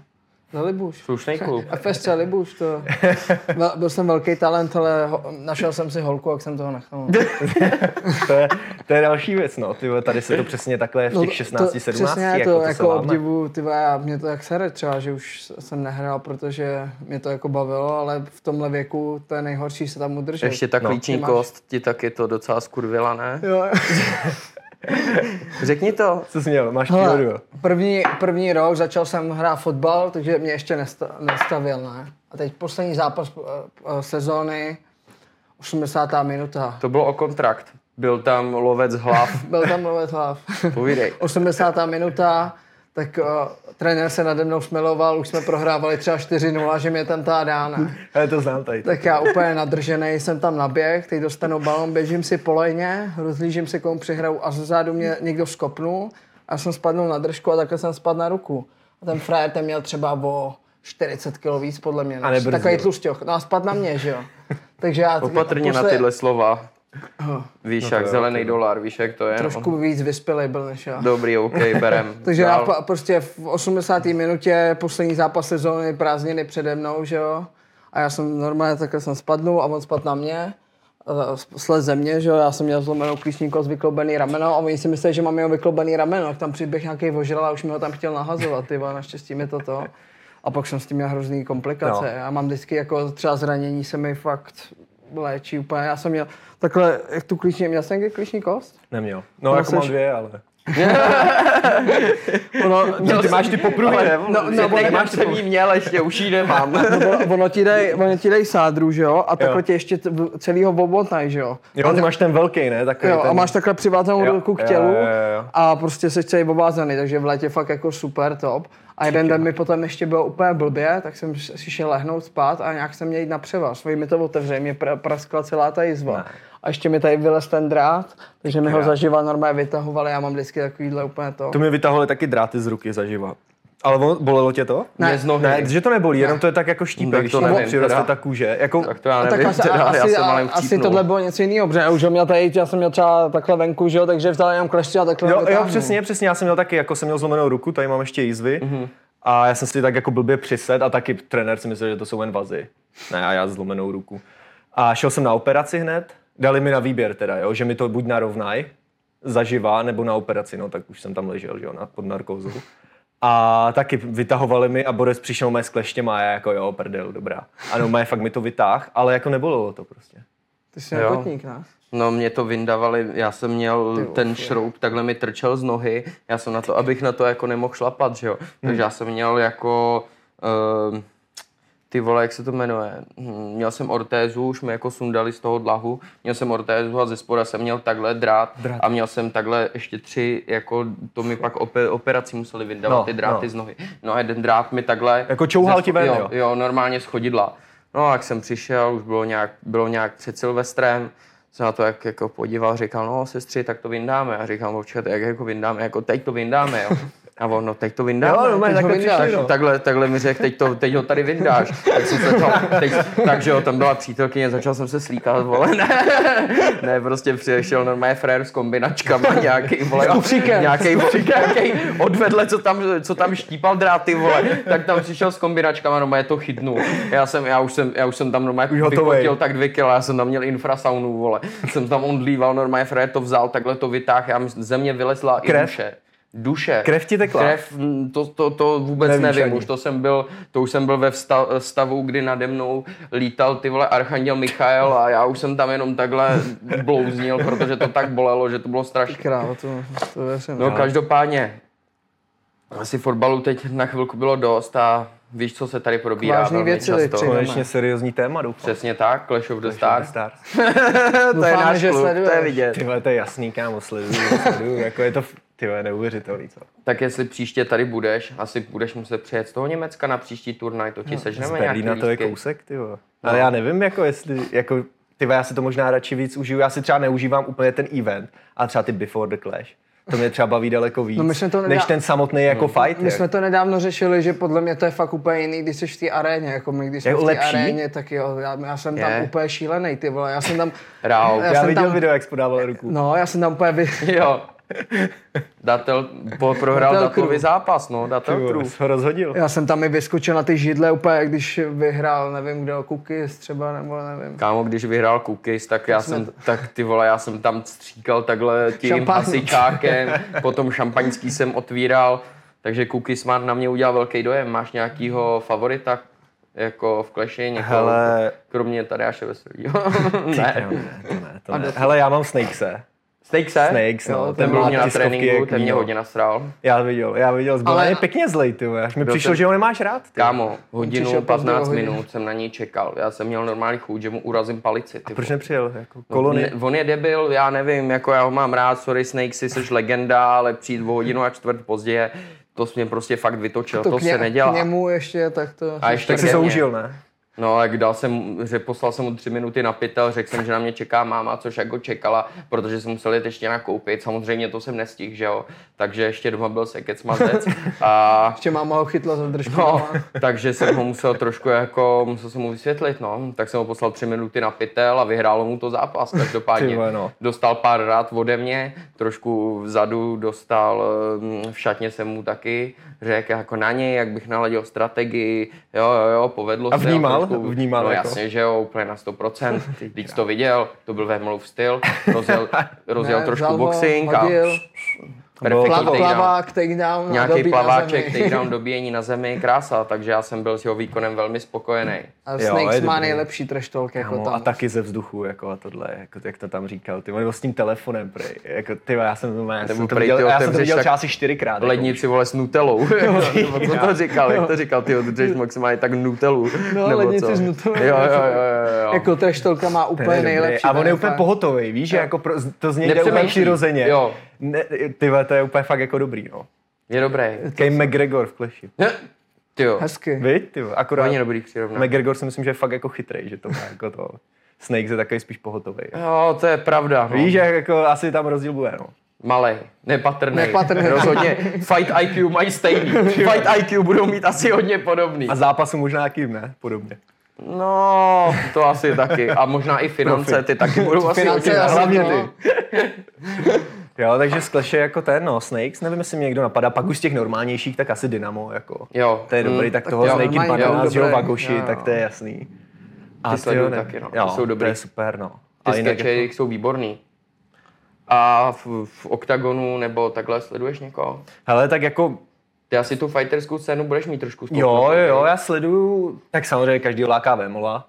Za Libuš. Slušný klub. FSC Libuš, to... Byl, byl jsem velký talent, ale ho, našel jsem si holku, jak jsem toho nechal. To, je, to je další věc, no. Ty vole, tady se to přesně takhle v těch 16, 17, No, Přesně, jako to, to, jako se láme. obdivu, ty já- mě to jak sere třeba, že už jsem nehrál, protože mě to jako bavilo, ale v tomhle věku to je nejhorší se tam udržet. Ještě ta No. klíční Ty máš- kost ti taky to docela skurvila, ne? Jo. Řekni to. Co jsi měl? Máš jo? Hele, první, první rok začal jsem hrát fotbal, takže mě ještě nesta, nestavil, ne? A teď poslední zápas uh, uh, sezóny, 80. minuta. To bylo o kontrakt. Byl tam lovec hlav. Byl tam lovec hlav. Povídej. 80. minuta, tak uh, trenér se nade mnou smiloval, už jsme prohrávali třeba 4-0, že mě tam tá dá, ne? Já to znám tady. Tak já úplně nadržený jsem tam naběh, teď dostanu balon, běžím si po lejně, rozlížím se komu přihraju a zezadu mě někdo skopnul a já jsem spadnul na držku a takhle jsem spadl na ruku. A ten frajer ten měl třeba o 40 kg víc podle mě. A nebrzdil. Takový tlustěch. No a spadl na mě, že jo. Takže já Opatrně na posled- tyhle slova. Víš, jak je zelený ok, dolar, víš, jak to je. no. Trošku víc vyspělej byl než já. Dobrý, OK, berem. Takže já pa, prostě v 80. minutě poslední zápas sezóny prázdniny přede mnou, že jo. A já jsem normálně takhle jsem spadnul a on spadl na mě. a Slez ze mě, že jo, já jsem měl zlomenou klíční kost, vykloubený rameno a oni si mysleli, že mám jeho vykloubený rameno, tak tam přiběh nějaký vožral a už mi ho tam chtěl nahazovat, ty naštěstí mi to to. A pak jsem s tím měl hrozný komplikace. No. Já mám vždycky jako třeba zranění se mi fakt léčí úplně. Já jsem měl takhle, jak tu klíční, měl jsem klíční kost? Neměl. No, jako seš- mám dvě, ale... Ono, No, ty máš ty popruhy, ne? no, no, ono- máš jsem jí měl, ještě už ji nemám. Ono, ono ti dej, ono ti dej sádru, že jo? A takhle Jo. tě ještě t- celýho obmotaj, že jo? Jo, ty máš ten velký, ne? Takový Jo, ten... a máš takhle přivázanou ruku k tělu jo, jo, jo. a prostě jsi celý obvázaný, takže v létě fakt jako super top. A jeden den mi potom ještě bylo úplně blbě, tak jsem si šel lehnout spát a nějak jsem měl jít na převaz. Svoji mi to otevře, mě pr- praskla celá ta jizva. Ne. A ještě mi tady vylez ten drát, takže mi ho zaživa normálně vytahovali, já mám vždycky takovýhle úplně to. To mi vytahovali taky dráty z ruky zaživa. Ale on, bolelo tě to? Mě z nohy. Ne, že to nebolí, jenom to je tak jako Tak štípek, když to nevím přiroste ta kůže. Jako, Tak to já A nevím, asi, teda, asi, já jsem malým asi tohle bylo něco jiného, protože já už ho měl tady, já jsem měl třeba takhle venku, že jo, takže vzal jenom kleště a takhle jo, jo, přesně, přesně, já jsem měl taky, jako jsem měl zlomenou ruku, tady mám ještě jízvy. Mhm. Mm-hmm. A já jsem si tak jako blbě přised a taky trenér si myslel, že to jsou jen vazy. Ne, a já zlomenou ruku. A šel jsem na operaci hned, dali mi na výběr teda, jo, že mi to buď narovnaj, zaživa, nebo na operaci, no tak už jsem tam ležel, že jo, na, pod narkózou. A taky vytahovali mi a Boris přišel mé s kleštěma a já jako jo, prdel, dobrá. Ano, mé fakt mi to vytáh, ale jako nebolelo to prostě. Ty jsi Jo. nepotník, ne? No mě to vyndavali, já jsem měl Ty ten vole. šroub, takhle mi trčel z nohy, já jsem na to, abych na to jako nemohl šlapat, že jo. Takže já jsem měl jako, uh, ty vole, jak se to jmenuje, Hm, měl jsem ortézu, už mi jako sundali z toho dlahu, měl jsem ortézu a ze spoda jsem měl takhle drát, Drát. a měl jsem takhle ještě tři, jako to mi pak ope, operací museli vyndávat No, ty dráty no. z nohy. No a jeden drát mi takhle... Jako čouhal ti ven, jo, jo? jo, normálně schodidla. No a jak jsem přišel, už bylo nějak, bylo nějak před Silvestrem, se na to jak, jako podíval, říkal, no sestři, tak to vyndáme. A říkám, počkat, jak jako vyndáme, jako teď to vyndáme, jo. A on, no teď to vyndáme. Jo, no, teď takhle vyndáš, přišli, no. Takhle, takhle mi řekl, teď, to, teď ho tady vyndáš. Tak jsem se to, teď, takže jo, tam byla přítelkyně, začal jsem se slíkat, vole, ne, ne, prostě přišel normálně frér s kombinačkama, nějaký, vole, nějaký, nějaký odvedle, co tam, co tam štípal dráty, vole, tak tam přišel s kombinačkama, normálně to chytnul. Já jsem, já už jsem, já už jsem tam normálně Už vyfotil tak dvě kila, já jsem tam měl infrasaunu, vole, jsem tam ondlíval, normálně frér to vzal, takhle to vytáhl, já myslím, ze mě vylezla i Krev? duše. Duše. Krev ti tekla? Krev, mm, to, to, to vůbec Nevíš nevím, ani. už to jsem byl, to už jsem byl ve vsta- stavu, kdy nade mnou lítal ty vole Archanděl Michael a já už jsem tam jenom takhle blouznil, protože to tak bolelo, že to bylo strašné. Král, to, to věřím. No každopádně, asi fotbalu teď na chvilku bylo dost a víš, co se tady probírá Vážný velmi věci, často. Konečně seriózní téma, doufám. Přesně tak, Clash of the Stars. Stars. to je náš že klub, to je vidět. Ty vole, to je jasný, kámo, sleduju, sleduju, jako je to, ty vole, neuvěřitelný, co? Tak jestli příště tady budeš, asi budeš muset přijet z toho Německa na příští turnaj, to ti Z sežneme nějaký Berlína to je kousek, ty vole. Ale já nevím, jako jestli, jako, ty já si to možná radši víc užiju, já si třeba neužívám úplně ten event, a třeba ty Before the Clash. To mě třeba baví daleko víc, No my jsme to nedá- než ten samotný jako fight. My jak- jsme to nedávno řešili, že podle mě to je fakt úplně jiný, když jsi v té aréně, jako my, když jsme v té lepší? aréně, tak jo, já, já jsem tam Je. úplně šílený, ty vole, já jsem tam, Rau. Já, jsem viděl tam- video, jak jsi podával ruku. no, já jsem tam úplně, vy... Jo. Datel po, prohrál Datel Datelový Crew. zápas, no, Datel ho rozhodil. já jsem tam i vyskočil na ty židle úplně, když vyhrál, nevím kdo, Cookies třeba, nebo nevím. Kámo, když vyhrál Cookies, tak já jsem, tak ty vole, já jsem tam stříkal takhle tím hasičákem, potom šampaňský jsem otvíral, takže Cookies má na mě udělal velký dojem. Máš nějakýho favorita jako v Clashi, někoho, Hele. kromě Tadeáše Veselýho? Ne. ne, to ne, to ne. Hele, já mám Snakese. Snakese? Snakes, no, ten Ten byl mě na tréninku, jak ten mě hodně nasral. Já viděl, já viděl, byl Ale- Ale... pěkně zlej, ty vole. Až mi přišlo, jsem- že ho nemáš rád. Ty. Kámo, hodinu, přišel pozdě o 15 hodinu. minut jsem na něj čekal. Já jsem měl normální chuť, že mu urazím palici. Ty Proč vole. nepřijel? Jako No, kolony? Ne, on je debil, já nevím, jako já ho mám rád, sorry Snake, jsi jsi legenda, ale přijít o hodinu a čtvrt později, to jsi mě prostě fakt vytočil, to, ně, se nedělá. k němu ještě, tak to... A ještě tak jsi ke to mně. užil, ne? No, jak dal jsem, že poslal jsem mu tři minuty na pytel, řekl jsem, že na mě čeká máma, což jako čekala, protože jsem musel jít ještě nakoupit, samozřejmě to jsem nestihl, že jo, takže ještě doma byl sekec mazec a Ještě máma ho chytla za držku. No, takže jsem ho musel trošku jako, musel jsem mu vysvětlit, no. Tak jsem ho poslal tři minuty na pytel a vyhrálo mu to zápas, každopádně. no. Dostal pár rád ode mě, trošku vzadu dostal, mm, v šatně jsem mu taky řekl jako na něj, jak bych naladil strategii, jo, jo, jo, povedlo A se. vnímal? Trošku- Vnímal No jako? jasně, že jo, úplně na 100%. Teď to viděl, to byl Vermelův styl, rozjel, rozjel Ne, trošku boxing a perfektní Plav, plavák, takedown, nějaký plaváček, zemi. takedown, dobíjení na zemi, krása, takže já jsem byl s jeho výkonem velmi spokojený. A Jo, Snakes je má nejlepší trash talk, jako tam. a taky ze vzduchu, jako a tohle, jako, jak to tam říkal, ty nebo s tím telefonem, prej, jako, ty já jsem, já jsem to viděl, já jsem to viděl asi čtyřikrát. V lednici vole s nutelou. Co to říkal, jak to říkal, ty držíš maximálně tak nutelu. No, nebo lednici co? s nutelou. Jo, jo, jo, jo, jo. Jako trash talka má úplně nejlepší. A on je úplně pohotový, víš, že jako to z něj jde úplně přirozeně. Jo. Ne, ty vole, to je úplně fakt jako dobrý, no. Je dobrý. Kej McGregor v Clashi. Ty jo, Hezky. Víš, ty vole, akorát hodně dobrý přirovnání. McGregor si myslím, že je fakt jako chytrý, že to má jako to. Snakes je takový spíš pohotový. Jo, to je pravda. No. Víš, že jako asi tam rozdíl bude, no. Malej, nepatrný. Nepatrný. Rozhodně Fight IQ mají stejný. Fight IQ budou mít asi hodně podobný. A zápasu možná jakým, ne? Podobně. No, to asi taky. A možná i finance, ty taky budou asi Finance hodně. asi, hlavně no. Jo, takže z Clash je jako ten, no, Snakes, nevím, jestli mě někdo napadá, pak už z těch normálnějších, tak asi Dynamo, jako. Jo. To je dobrý, Mm, tak tak toho jo. Snake in Normální, jo, 15, že jo, dobrý. Vagoši, tak to je jasný. A Ty sleduju jo, taky, no. Ty Jo, jsou dobrý. to je super, no. Ty skeče jako- jsou výborný. A v, v oktagonu nebo takhle sleduješ někoho? Hele, tak jako Ty asi tu fighterskou scénu budeš mít trošku Jo, jo, jo, já sleduju, tak samozřejmě každý láká Vémola,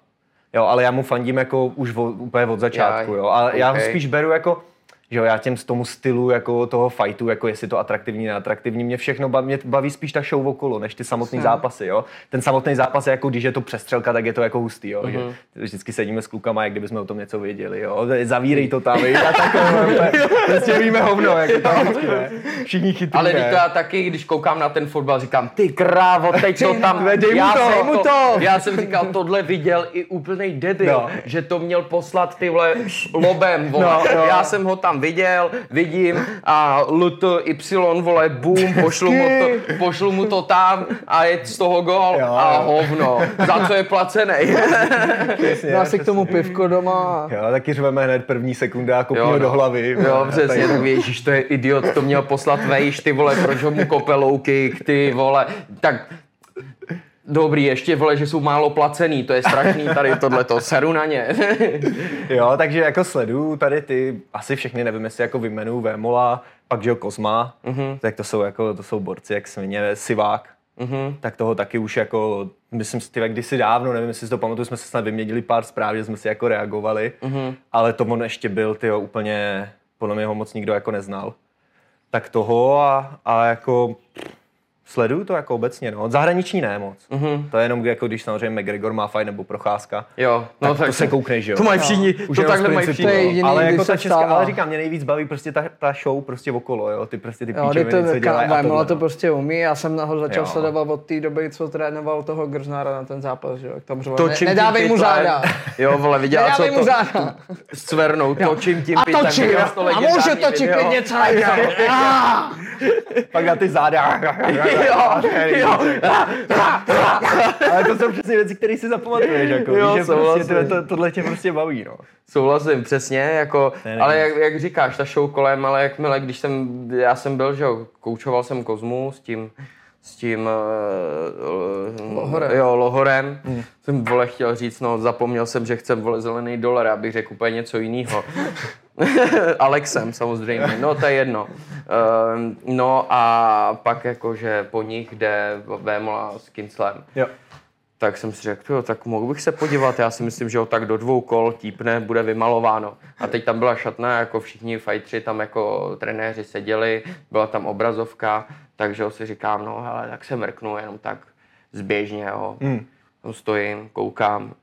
jo, ale já mu fandím jako už od, úplně od začátku, Jaj, jo, a já ho spíš beru jako, že jo, já těm z tomu stylu jako toho fightu, jako jestli to atraktivní, neatraktivní, mě všechno baví, mě baví spíš ta show okolo, než ty samotné zápasy, jo. Ten samotný zápas je jako, když je to přestřelka, tak je to jako hustý, jo, že vždycky sedíme s klukama, jak kdybychom o tom něco věděli, jo, zavírej to tam, víš, a takové, prostě víme hovno, jako to vždycky, ne. Všichni chytrý, Ale to já taky, když koukám na ten fotbal, říkám, ty krávo, teď to tam, já, to, jsem mu to. já jsem říkal, tohle viděl i úplnej debil, No. že to měl poslat ty vole lobem, vole. No, no. já jsem ho tam tam viděl, vidím a LT, Y, vole, boom, pošlu mu to, pošlu mu to tam a je z toho gol Jo, a jo. hovno, za co je placený. Přesně, Dá si k tomu pivko doma. Jo, taky řveme hned první sekunda a kopnu ho no. do hlavy. Jo, přesně, tak ježiš, to je idiot, to měl poslat vejš, ty vole, proč ho mu kope low kick, ty vole, tak Dobrý, ještě vole, že jsou málo placený, to je strašný tady tohleto, seru na ně. Jo, takže jako sleduju tady ty, asi všechny, nevím, jestli jako vyjmenuju Vémola, pak že jo Kozma, mm-hmm. tak to jsou jako, to jsou borci jak svině, Sivák, mm-hmm. tak toho taky už jako, myslím si, ty kdysi dávno, nevím, jestli si to pamatuju, jsme se snad vyměnili pár zpráv, že jsme si jako reagovali, mm-hmm. ale to on ještě byl, ty úplně, podle mě ho moc nikdo jako neznal. Tak toho a, a jako sleduju to jako obecně, no. Zahraniční ne moc. Mm-hmm. To je jenom jako když samozřejmě McGregor má fight nebo procházka. Jo, no tak, to se koukneš, že jo. To mají všichni, Už to takhle mají všichni. To je no. jediný, ale jako se ta česká, ale říkám, mě nejvíc baví prostě ta, ta show prostě okolo, jo, ty prostě ty Jo, píčoviny, to co dělají a Vajmola tohle, to no. prostě umí, já jsem ho začal Jo. sledovat od té doby, co trénoval toho Grznára na ten zápas, že jo, jak tam řval, To, ne, čím nedávej mu záda. Jo, vole, viděl, co to záda. svernou, točím tím A pytlem, točí, viděl jo. jsi to A může točit klidně celý. Ah! Pak na ty záda. Jo, jo. ale to jsou přesně věci, které si zapamatuješ, jako, Jo, víš, že prostě souhlasím. to, to, tohle tě prostě baví, no. Souhlasím, přesně, jako, ale jak, jak, říkáš, ta show kolem, ale jakmile, když jsem, já jsem byl, že jo, koučoval jsem Kozmu s tím, s tím uh, Lohorem. Jo, Lohorem. Hmm. Jsem, vole, chtěl říct, no, zapomněl jsem, že chcem, vole, zelený dolar, abych řekl úplně něco jiného. Alexem samozřejmě, no to je jedno. Um, no a pak jakože po nich jde Vémola s Kinslem. Jo. Tak jsem si řekl, jo, tak mohl bych se podívat, já si myslím, že ho tak do dvou kol típne, bude vymalováno. A teď tam byla šatna, jako všichni fajtři tam jako trenéři seděli, byla tam obrazovka, takže ho si říkám, no hele, tak se mrknu jenom tak zběžně, jo. Tam stojím, koukám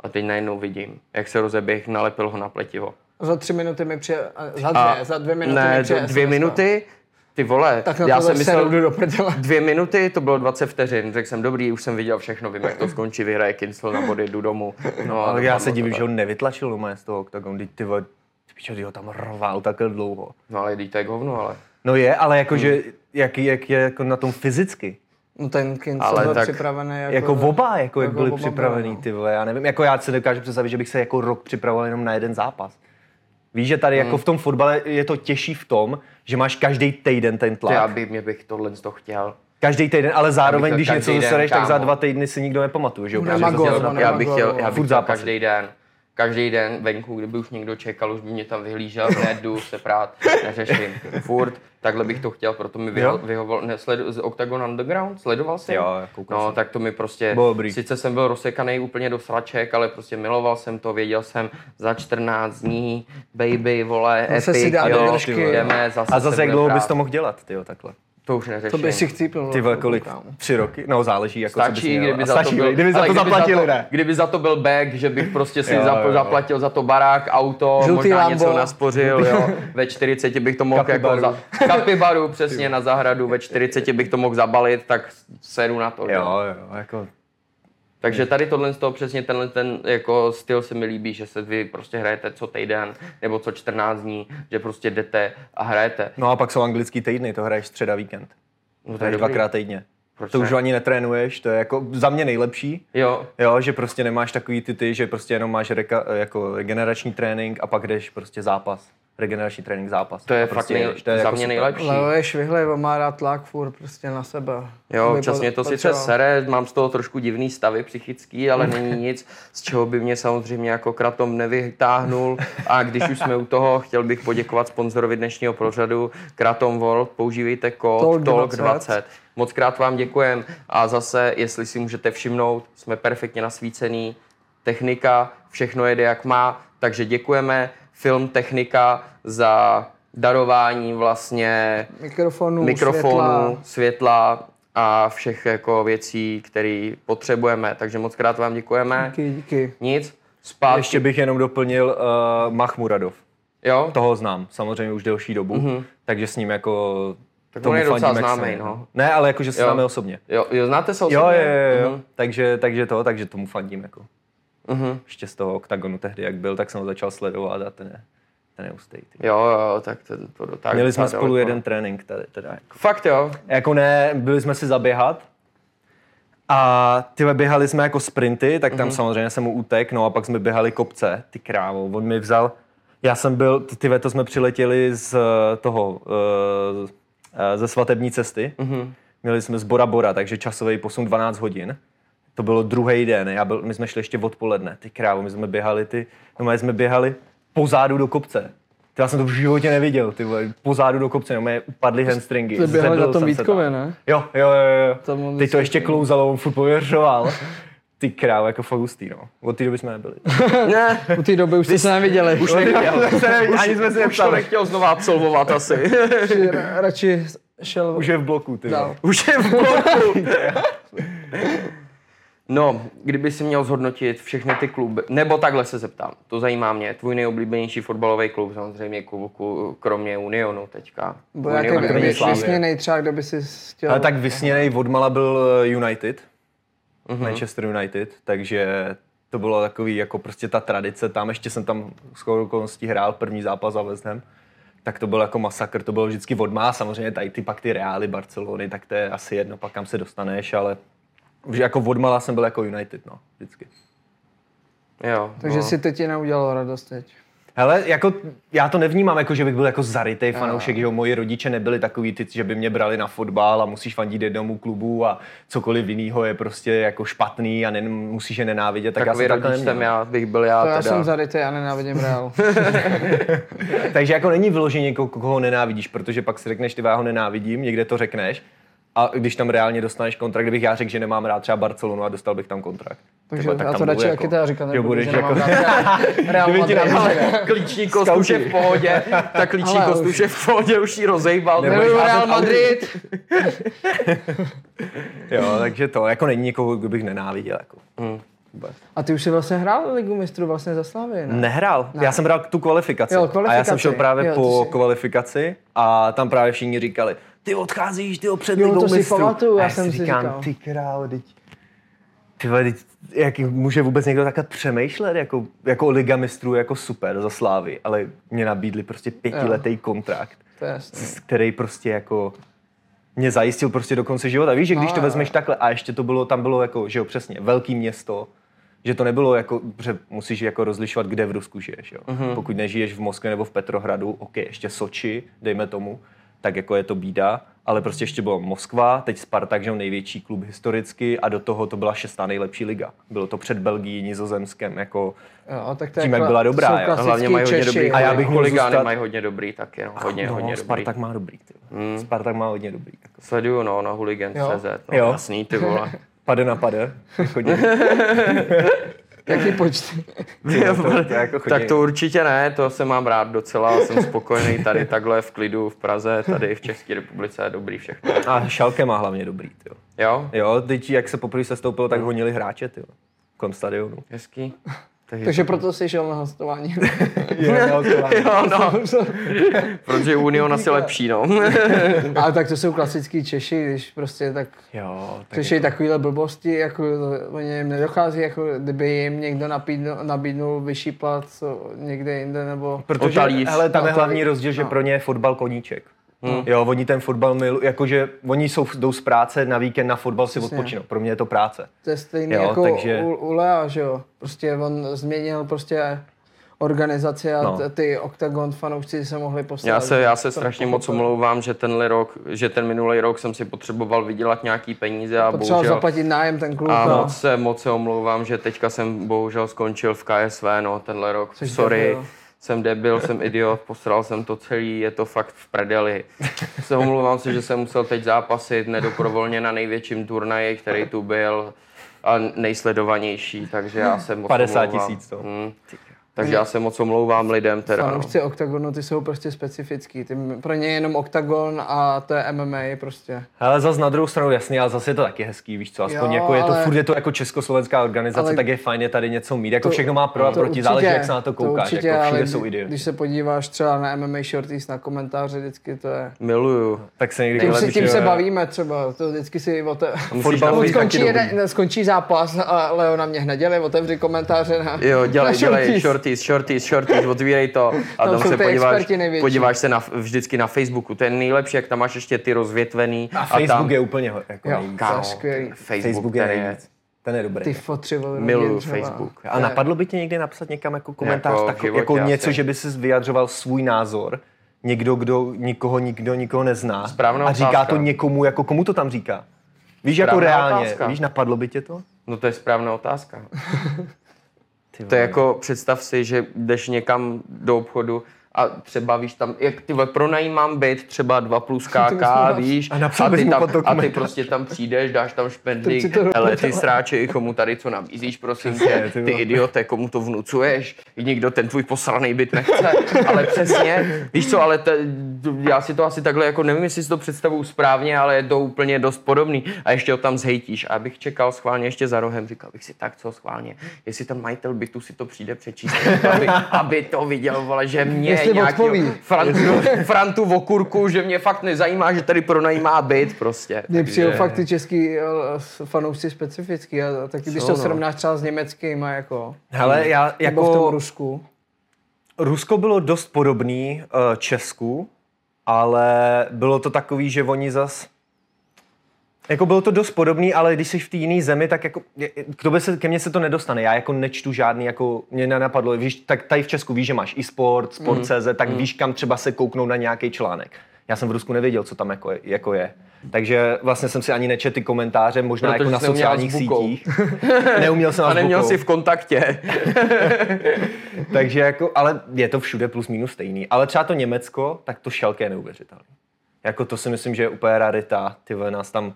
a teď najednou vidím, jak se rozeběh, nalepil ho na pletivo. Za tři minuty mi přijel, za A dvě, za dvě minuty ne, mi přijel dvě minuty, ty vole, Tak já jsem jdu myslel, do prdele. Dvě minuty, to bylo 20 vteřin. Řekl jsem, dobrý, už jsem viděl všechno, vím, jak to skončí, vyhraje Kincel na body, jdu domů. No, Ale já dopadlo se divím, že ho nevytlačil doma z toho oktagonu, teď ty vole, ty ho tam rval takhle dlouho. No ale teď to je k hovnu, ale. No je, ale jakože, Hmm. jak, jak je jako na tom fyzicky. No ten Kincel Ale byl tak- připravený jako... Jako oba, jako, jak jako byli oba připravený, no. ty vole, já nevím, jako já si dokážu představit, že bych se jako rok připravoval jenom na jeden zápas. Víš, že tady Hmm. jako v tom fotbale je to těžší v tom, že máš každý týden ten Ty, já tlak. by, mě bych tohle to chtěl. Každý týden, ale zároveň, když něco zasereš, tak za dva týdny si nikdo nepamatuje, že jo? No, na- nemá Já bych chtěl, já bych chtěl každý den. Každý den venku, kdyby už někdo čekal, už by mě tam vyhlížel, hned jdu se prát, neřeším. Furt, takhle bych to chtěl, proto mi vyho- vyhovoval, ne, sledu, z Octagon Underground, sledoval jsi? Jo, koukal No, jsem. tak to mi prostě, Bylo dobrý. sice jsem byl rozsekaný úplně do sraček, ale prostě miloval jsem to, věděl jsem za 14 dní, baby, vole, Zase epic, si dá jo, držky. jdeme, zase A se zase jak dlouho bys prát. to mohl dělat, ty jo, takhle. To už neřeším. To by si chcípl. Ty vole, no, kolik? Tři roky? No, záleží, jako co bys Stačí, měl. kdyby A za to stačí, byl, kdyby za to zaplatili, za to, ne? Kdyby za to byl back, že bych prostě si Jo, zapo- jo. zaplatil za to barák, auto, Žlutý možná Lambo. něco naspořil, jo. Ve 40 bych to mohl Kapibaru. jako za, kapibaru přesně na zahradu, ve 40 bych to mohl zabalit, tak sedu na to. že? Jo, jo, jako Takže tady tohle z toho přesně tenhle ten jako styl se mi líbí, že se vy prostě hrajete co týden nebo co 14 dní, že prostě jdete a hrajete. No a pak jsou anglický týdny, to hraješ středa víkend. No, To je dvakrát týdně. Proč to ne? už ani netrénuješ, to je jako za mě nejlepší. Jo, Jo, že prostě nemáš takový ty ty, že prostě jenom máš reka, jako regenerační trénink a pak jdeš prostě zápas. Regenerační trénink, zápas. to je a fakt prostě nej, to je za jako mě nejlepší. Leo je švihlej, on má rád tlak furt prostě na sebe. Jo, Aby občas mě to sice sere, mám z toho trošku divný stavy psychický, ale není nic, z čeho by mě samozřejmě jako kratom nevytáhnul. A když už jsme u toho, chtěl bych poděkovat sponzorovi dnešního pořadu Kratom World, používejte kód Talk 20. TALK20. Moc krát vám děkujem a zase, jestli si můžete všimnout, jsme perfektně nasvícený, technika, všechno jede jak má, takže děkujeme film Technika za darování vlastně Mikrofonu, mikrofonu, světla. světla a všech jako věcí, které potřebujeme. Takže moc krát vám děkujeme. Díky, díky. Nic. Zpátky. Ještě bych jenom doplnil uh, Mahmuradov. Jo? Toho znám, samozřejmě už delší dobu, mm-hmm. takže s ním jako Tak tomu on je docela jsem, no. Ne, ale jakože se Jo. známe osobně. Jo, jo, znáte se Jo, osobně? jo, jo, jo. Mhm. Takže, takže to, takže tomu fandím jako. Mhm. Ještě z toho oktagonu tehdy, jak byl, tak jsem ho začal sledovat a ten je, ten je ty. Jo, jo, tak to, to dotáhne. Měli jsme spolu daleko. jeden trénink tady, teda jako. Fakt jo. Jako ne, byli jsme si zaběhat a ty běhali jsme jako sprinty, tak tam mm-hmm. samozřejmě jsem mu utek, no a pak jsme běhali kopce, ty krávo, on mi vzal, já jsem byl, ty to jsme přiletěli z eh, toho, eh, ze svatební cesty, mm-hmm. měli jsme z Bora Bora, takže časový posun 12 hodin, to bylo druhý den, já byl, my jsme šli ještě odpoledne, ty krávo, my jsme běhali, ty, no my jsme běhali pozadu do kopce. Ty, já jsem to v životě neviděl, ty vole, pozadu do kopce, no mě upadly hamstringy. Ty běhali na tom se Vítkově, ne? Jo, jo, jo, jo. Tam Teď to ještě klouzalo, on furt pověřoval. Ty krávo, jako fakt hustý, no. Od té doby jsme nebyli. Ne, U té doby už jste se neviděli. už nechtěl. Ani jsme si Už to nechtěl znovu absolvovat asi. Ra- Radši šel Už je v bloku, ty. vole. Už je v bloku. No, kdyby si měl zhodnotit všechny ty kluby, nebo takhle se zeptám, to zajímá mě, tvůj nejoblíbenější fotbalový klub, samozřejmě klubu, kromě Unionu teďka. Byl. Slávě. vysněnej třeba, kdo by si chtěl... Ale tak vysněnej odmala byl eh, United. Manchester United, takže to bylo takový jako prostě ta tradice. Tam ještě jsem tam s okolností hrál první zápas za West Ham. Tak to byl jako masakr, to bylo vždycky odmá. Samozřejmě tady ty pak ty Reály, Barcelony, tak to je asi jedno, pak kam se dostaneš, ale už jako odmala jsem byl jako United, no, vždycky. Jo, Takže no. si teď ti neudělalo radost teď. Hele, jako, já to nevnímám jako, že bych byl jako zarytej fanoušek, že jo, moji rodiče nebyli takový ty, že by mě brali na fotbal a musíš fandit jednomu klubu a cokoliv jiného je prostě jako špatný a ne, musíš je nenávidět, tak, Takový já jsem rodič jsem já, bych byl já To já teda. jsem zarytý a nenávidím Real. Takže jako není vyloženě někoho, koho nenávidíš, protože pak si řekneš, ty já ho nenávidím, někde to řekneš, a když tam reálně dostaneš kontrakt, kdybych já řekl, že nemám rád třeba Barcelonu a dostal bych tam kontrakt. Takže Třeba, tak já tam to radši taky teda jo, nebudu, budeš že jako, Real Kdyby ti Madrid. že- Klíční kost už je v pohodě, ta klíční Ale kost už- je v pohodě, už ji rozejbal. Házet Real. Madrid. jo, takže to, jako není někoho, kdo bych nenáviděl. Jako. A ty už jsi vlastně hrál Ligu mistrů vlastně za Slavy, ne? Nehrál. Já jsem hrál tu kvalifikaci. Jo, A já kvalifikaci. jsem šel právě Jo, po jsi- kvalifikaci a tam právě všichni říkali, ty odcházíš, ty před Jo, ligou to si pamatuju, A já jsem si říkám, říkal. ty krávo, teď, ty vole, teď, jak může vůbec někdo takhle přemýšlet, jako, jako Liga mistrů, jako super za Slávy, ale mě nabídli prostě pětiletý kontrakt, jasný. s- který prostě jako mě zajistil prostě do konce života. Víš, že když No, to jo, vezmeš takhle a ještě to bylo, tam bylo jako, že jo, přesně, velký město, že to nebylo jako, že musíš jako rozlišovat, kde v Rusku žiješ, jo. Mm-hmm. Pokud nežiješ v Moskvě nebo v Petrohradu, ok, ještě Soči, dejme tomu, tak jako je to bída, ale prostě ještě bylo Moskva, teď Spartak, že největší klub historicky a do toho to byla šestá nejlepší liga. Bylo to před Belgií, Nizozemskem, jako Jo, tak to Tím, jak kla- byla dobrá, jo. Hlavně mají hodně Češi, dobrý. A já bych měl huligány zůstat- mají hodně dobrý taky, no. Hodně, no, hodně dobrý. Spartak má dobrý, ty. Mm. Spartak má hodně dobrý. Jako. Sleduju, no, na hooligan.cz. No, Jo. jasný, ty vole. Pade na pade. Chodí. Jaký počty? to- to jako chodí. tak to určitě ne, to se mám rád docela, jsem spokojený tady takhle v klidu v Praze, tady v České republice, dobrý všechno. A Šalke má hlavně dobrý, ty. Jo, Jo, teď jak se poprvé se stoupilo, tak honili hráče, ty. Kolem stadionu. hezký. Takže, Takže proto jsi šel na hostování. jo, no, protože Union asi lepší, no. Ale tak to jsou klasický Češi, když prostě tak jo, tak Řeší takovéhle blbosti, jako to- oni jim nedochází, jako kdyby jim někdo nabídnul, nabídnul vyšší plat co někde jinde, nebo... Protože, hele, tam je to- hlavní rozdíl, že no. pro ně je fotbal koníček. Jo, oni ten fotbal milují, jakože oni jsou, jdou z práce na víkend na fotbal si odpočinou. Pro mě je to práce. To je stejný Jo, jako takže- u, u Lea, že jo. Prostě on změnil prostě organizaci a No. ty Octagon fanoušci se mohli postavit. Já se, já se To strašně moc omlouvám, že tenhle rok, že ten minulý rok jsem si potřeboval vydělat nějaký peníze a Potřeboval bohužel... zaplatit nájem ten klub. A no. moc se, moc se omlouvám, že teďka jsem bohužel skončil v KSV, no, tenhle rok. Jsi Sorry, debil. Jsem debil, jsem idiot, posral jsem to celý, je to fakt v prdeli. Se omlouvám se, že jsem musel teď zápasit nedoprovolně na největším turnaji, který tu byl a nejsledovanější, takže já se moc 50 omlouvám. tisíc to. Hmm. Takže já se moc omlouvám lidem teda. No. Fanoušci Octagonu, ty jsou prostě specifický. Ty, pro ně je jenom Octagon a to je MMA prostě. Ale zase na druhou stranu jasný, ale zase je to taky hezký, víš co, aspoň Jo, jako je to ale- furt je to jako československá organizace, Ale- tak je fajn je tady něco mít, jako To- všechno má pro a to proti, záleží jak se na to koukáš, určitě, jako všude ale jsou idioti. Když se podíváš třeba na MMA Shorties na komentáře, vždycky to je... Miluju. Tak se někdy Tím, si, tím se jo. bavíme třeba, to vždycky si o te... Fotbal skončí, jeden, skončí zápas a Leo na mě hned dělej, otevři komentáře na Jo, dělej, na dělej Shorties. Shorties, shorties, shorties, otvírej to a Tam tam, se podíváš, podíváš se na, vždycky na Facebooku, to je nejlepší, jak tam máš ještě ty rozvětvený. A Facebook tam, je úplně jako Jo. Kámo, skvělý. Facebook, Facebook je ten je, nejvíc. Ten je dobrý. Ty fotři, vole, miluju. Facebook. A napadlo by tě někdy napsat někam jako komentář, Jako v jako, jako něco, asi. že by si vyjadřoval svůj názor, někdo, kdo nikoho, nikdo nikoho nezná Správná a říká otázka. to někomu, jako komu to tam říká? Víš, jako Správná reálně, otázka. víš, napadlo by tě to? No to je správná otázka. Ty To je jako, představ si, že jdeš někam do obchodu a třeba víš tam, jak ty vole, pronajímám byt třeba 2 plus KK, víš, A a ty, tam, a ty prostě tam přijdeš, dáš tam špendlík, hele ty sráče, komu tady co nabízíš, prosím tě, ty idiote, komu to vnucuješ, i nikdo ten tvůj posraný byt nechce, ale přesně, víš co, ale te, já si to asi takhle, jako nevím, jestli si to představuju správně, ale je to úplně dost podobný a ještě ho tam zhejtíš a abych čekal schválně ještě za rohem, říkal bych si tak, co schválně, jestli ten majitel bytu si to přijde přečíst, aby, aby to viděl, vole, že mě nějaký. Frantu, Frantu v okurku, že mě fakt nezajímá, že tady pronajímá byt prostě. Mně přijde Takže- fakt ty český eh, fanoušci specifický a taky když Co, to no. srovnáš třeba s německým a jako, Hele, já nebo v tom jako... Rusku. Rusko bylo dost podobný uh, Česku, ale bylo to takový, že oni zas... Jako bylo to dost podobný, ale když jsi v té jiné zemi, tak jako, k tobě se, ke mně se to nedostane. Já jako nečtu žádný, jako mě nenapadlo. Víš, tak tady v Česku víš, že máš e-sport, sport.cz, tak víš, kam třeba se kouknout na nějaký článek. Já jsem v Rusku nevěděl, co tam jako je. Jako je. Takže vlastně jsem si ani nečetl ty komentáře, možná Protože jako na sociálních sítích. Neuměl jsem A neměl jsi v kontaktě. Takže jako, ale je to všude plus minus stejný. Ale třeba to Německo, tak to šelké je neuvěřitelné. Jako to si myslím, že je úplně rarita. Ty vole, nás tam...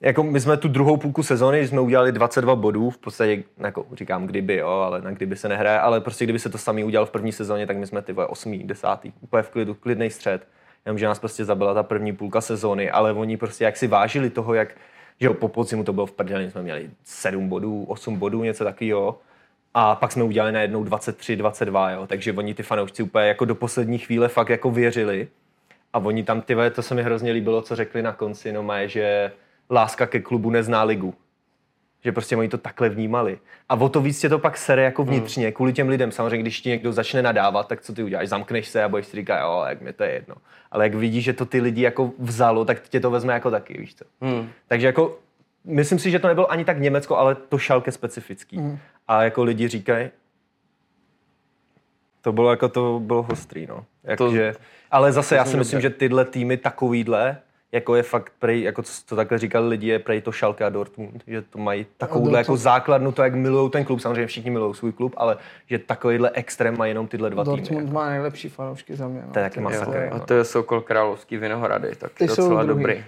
Jako my jsme tu druhou půlku sezóny, jsme udělali 22 bodů, v podstatě, jako říkám kdyby, jo, ale na kdyby se nehraje, ale prostě kdyby se to samý udělal v první sezóně, tak my jsme ty vole 8. 10. úplně v klidu, klidný střed. Jenom, že nás prostě zabila ta první půlka sezóny, ale oni prostě jak si vážili toho, jak, že jo, po podzimu to bylo v prdeli, jsme měli 7 bodů, 8 bodů, něco takového. A pak jsme udělali najednou 23, 22, jo. takže oni ty fanoušci úplně jako do poslední chvíle fakt jako věřili. A oni tam, ty to se mi hrozně líbilo, co řekli na konci, no má, že láska ke klubu nezná ligu. Že prostě oni to takhle vnímali. A o to víc tě to pak sere jako vnitřně, kvůli těm lidem. Samozřejmě, když ti někdo začne nadávat, tak co ty uděláš? Zamkneš se a budeš si říkat, jo, jak mi to je jedno. Ale jak vidíš, že to ty lidi jako vzalo, tak tě to vezme jako taky, víš co. Hmm. Takže jako, myslím si, že to nebylo ani tak Německo, ale to šalke specifický. Mm. A jako lidi říkají, to bylo jako, to bylo hostrý, no. To- Jakže, ale zase já si myslím, že tyhle týmy takovýhle, jako je fakt prej, jako co to takhle říkali lidi, je prej to Schalke a Dortmund, že to mají takovouhle jako Dortmund. základnu, to jak milují ten klub, samozřejmě všichni milují svůj klub, ale že takovýhle extrém má jenom tyhle dva týmy. Dortmund Jako. má nejlepší fanoušky za mě. No. To je taky masakr. a jako. to je Sokol Královský Vinohrady, tak Ty docela dobrý.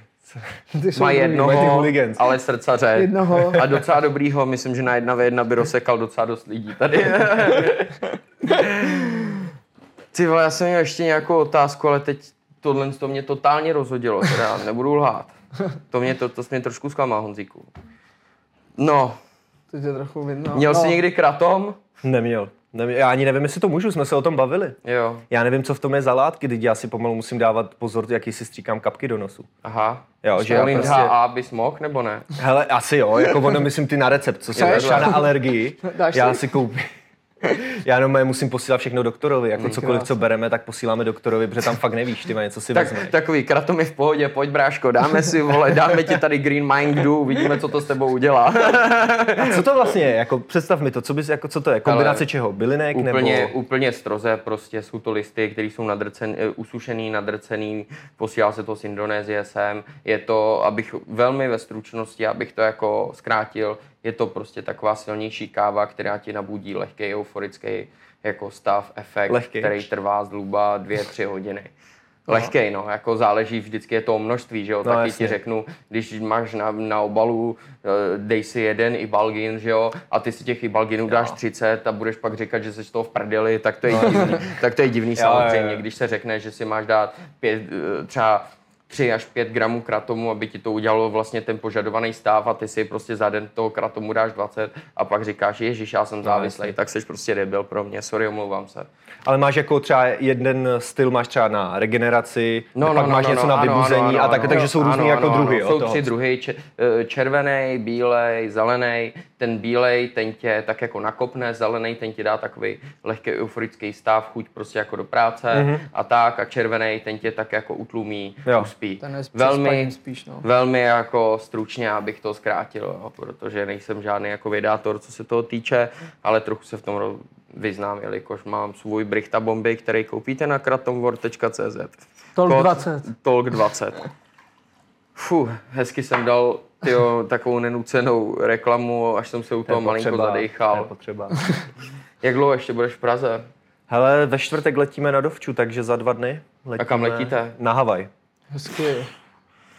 Ty jsou Má druhý. jednoho, ale srdcaře. Jednoho. A docela dobrýho, myslím, že na jedna ve jedna by rozsekal docela dost lidí tady. Ty vole, já jsem měl ještě nějakou otázku, ale teď tohle to mě totálně rozhodilo, teda nebudu lhát. To mě, to, to mě trošku zklamal, Honzíku. No, To tě trochu vidno. měl no. jsi někdy kratom? Neměl. Neměl. Já ani nevím, jestli to můžu, jsme se o tom bavili. Jo, Já nevím, co v tom je za látky, teď já si pomalu musím dávat pozor, jaký si stříkám kapky do nosu. aha. Jo, že já prostě- HA bys mohl, nebo ne? Hele, asi jo, jako ono myslím ty na recept, co se na alergii, Dáš já si? si koupím. Já jenom musím posílat všechno doktorovi, jako cokoliv, co bereme, tak posíláme doktorovi, protože tam fakt nevíš, ty má něco si Tak, vezme. takový kratom je v pohodě, pojď bráško, dáme si, vole, dáme ti tady Green Mindu, uvidíme, co to s tebou udělá. A co to vlastně je? Jako, představ mi to, co, bys, jako, co to je? Kombinace Ale čeho? Bylinek úplně, nebo... úplně stroze, prostě jsou to listy, které jsou nadrcen, eh, usušený, nadrcený, posílá se to z Indonésie sem. Je to, abych velmi ve stručnosti, abych to jako zkrátil, je to prostě taková silnější káva, která ti nabudí lehký euforický jako stav, efekt, Lehkej. který trvá zhruba dvě, tři hodiny. Lehkej, no, jako záleží, vždycky je to o množství, že jo, No, taky jasně. ti řeknu, když máš na, na obalu, eh, dej si jeden ibalgin, že jo, a ty si těch ibalginů dáš 30 a budeš pak říkat, že jsi z toho v prdeli, tak to je divný, tak to je divný No. jo, samozřejmě, jo. když se řekne, že si máš dát pět, eh, třeba 3 až 5 gramů kratomu, aby ti to udělalo vlastně ten požadovaný stav a ty si prostě za den toho kratomu dáš 20 a pak říkáš, ježiš, já jsem závislý, tak jsi prostě debil pro mě, sorry, omlouvám se. Ale máš jako třeba jeden styl, máš třeba na regeneraci, No, pak no, no, máš no, něco no, na vybuzení ano, a ano, tak, ano. takže jsou různý Ano, jako ano, druhy. ano. jo, Jsou tři druhy, eh, červený, bílej, zelený. Ten bílej, ten tě tak jako nakopne, zelený, ten ti dá takový lehký euforický stav, chuť prostě jako do práce a tak. A červený, ten tě tak jako utlumí, Jo. uspí. Ten je velmi, spíš, no. velmi jako stručně, abych to zkrátil, jo, protože nejsem žádný jako vědátor, co se toho týče, ale trochu se v tom vyznám, jelikož mám svůj Brichta bomby, který koupíte na kratomwar.cz. Tolk Kód 20. Tolk 20. Fuh, hezky jsem dal tyjo, takovou nenucenou reklamu, až jsem se u toho malinko To je zadechal. potřeba. Jak dlouho ještě budeš v Praze? Hele, ve čtvrtek letíme na Dovču, takže za dva dny letíme A kam letíte? Na Havaj. Hezky.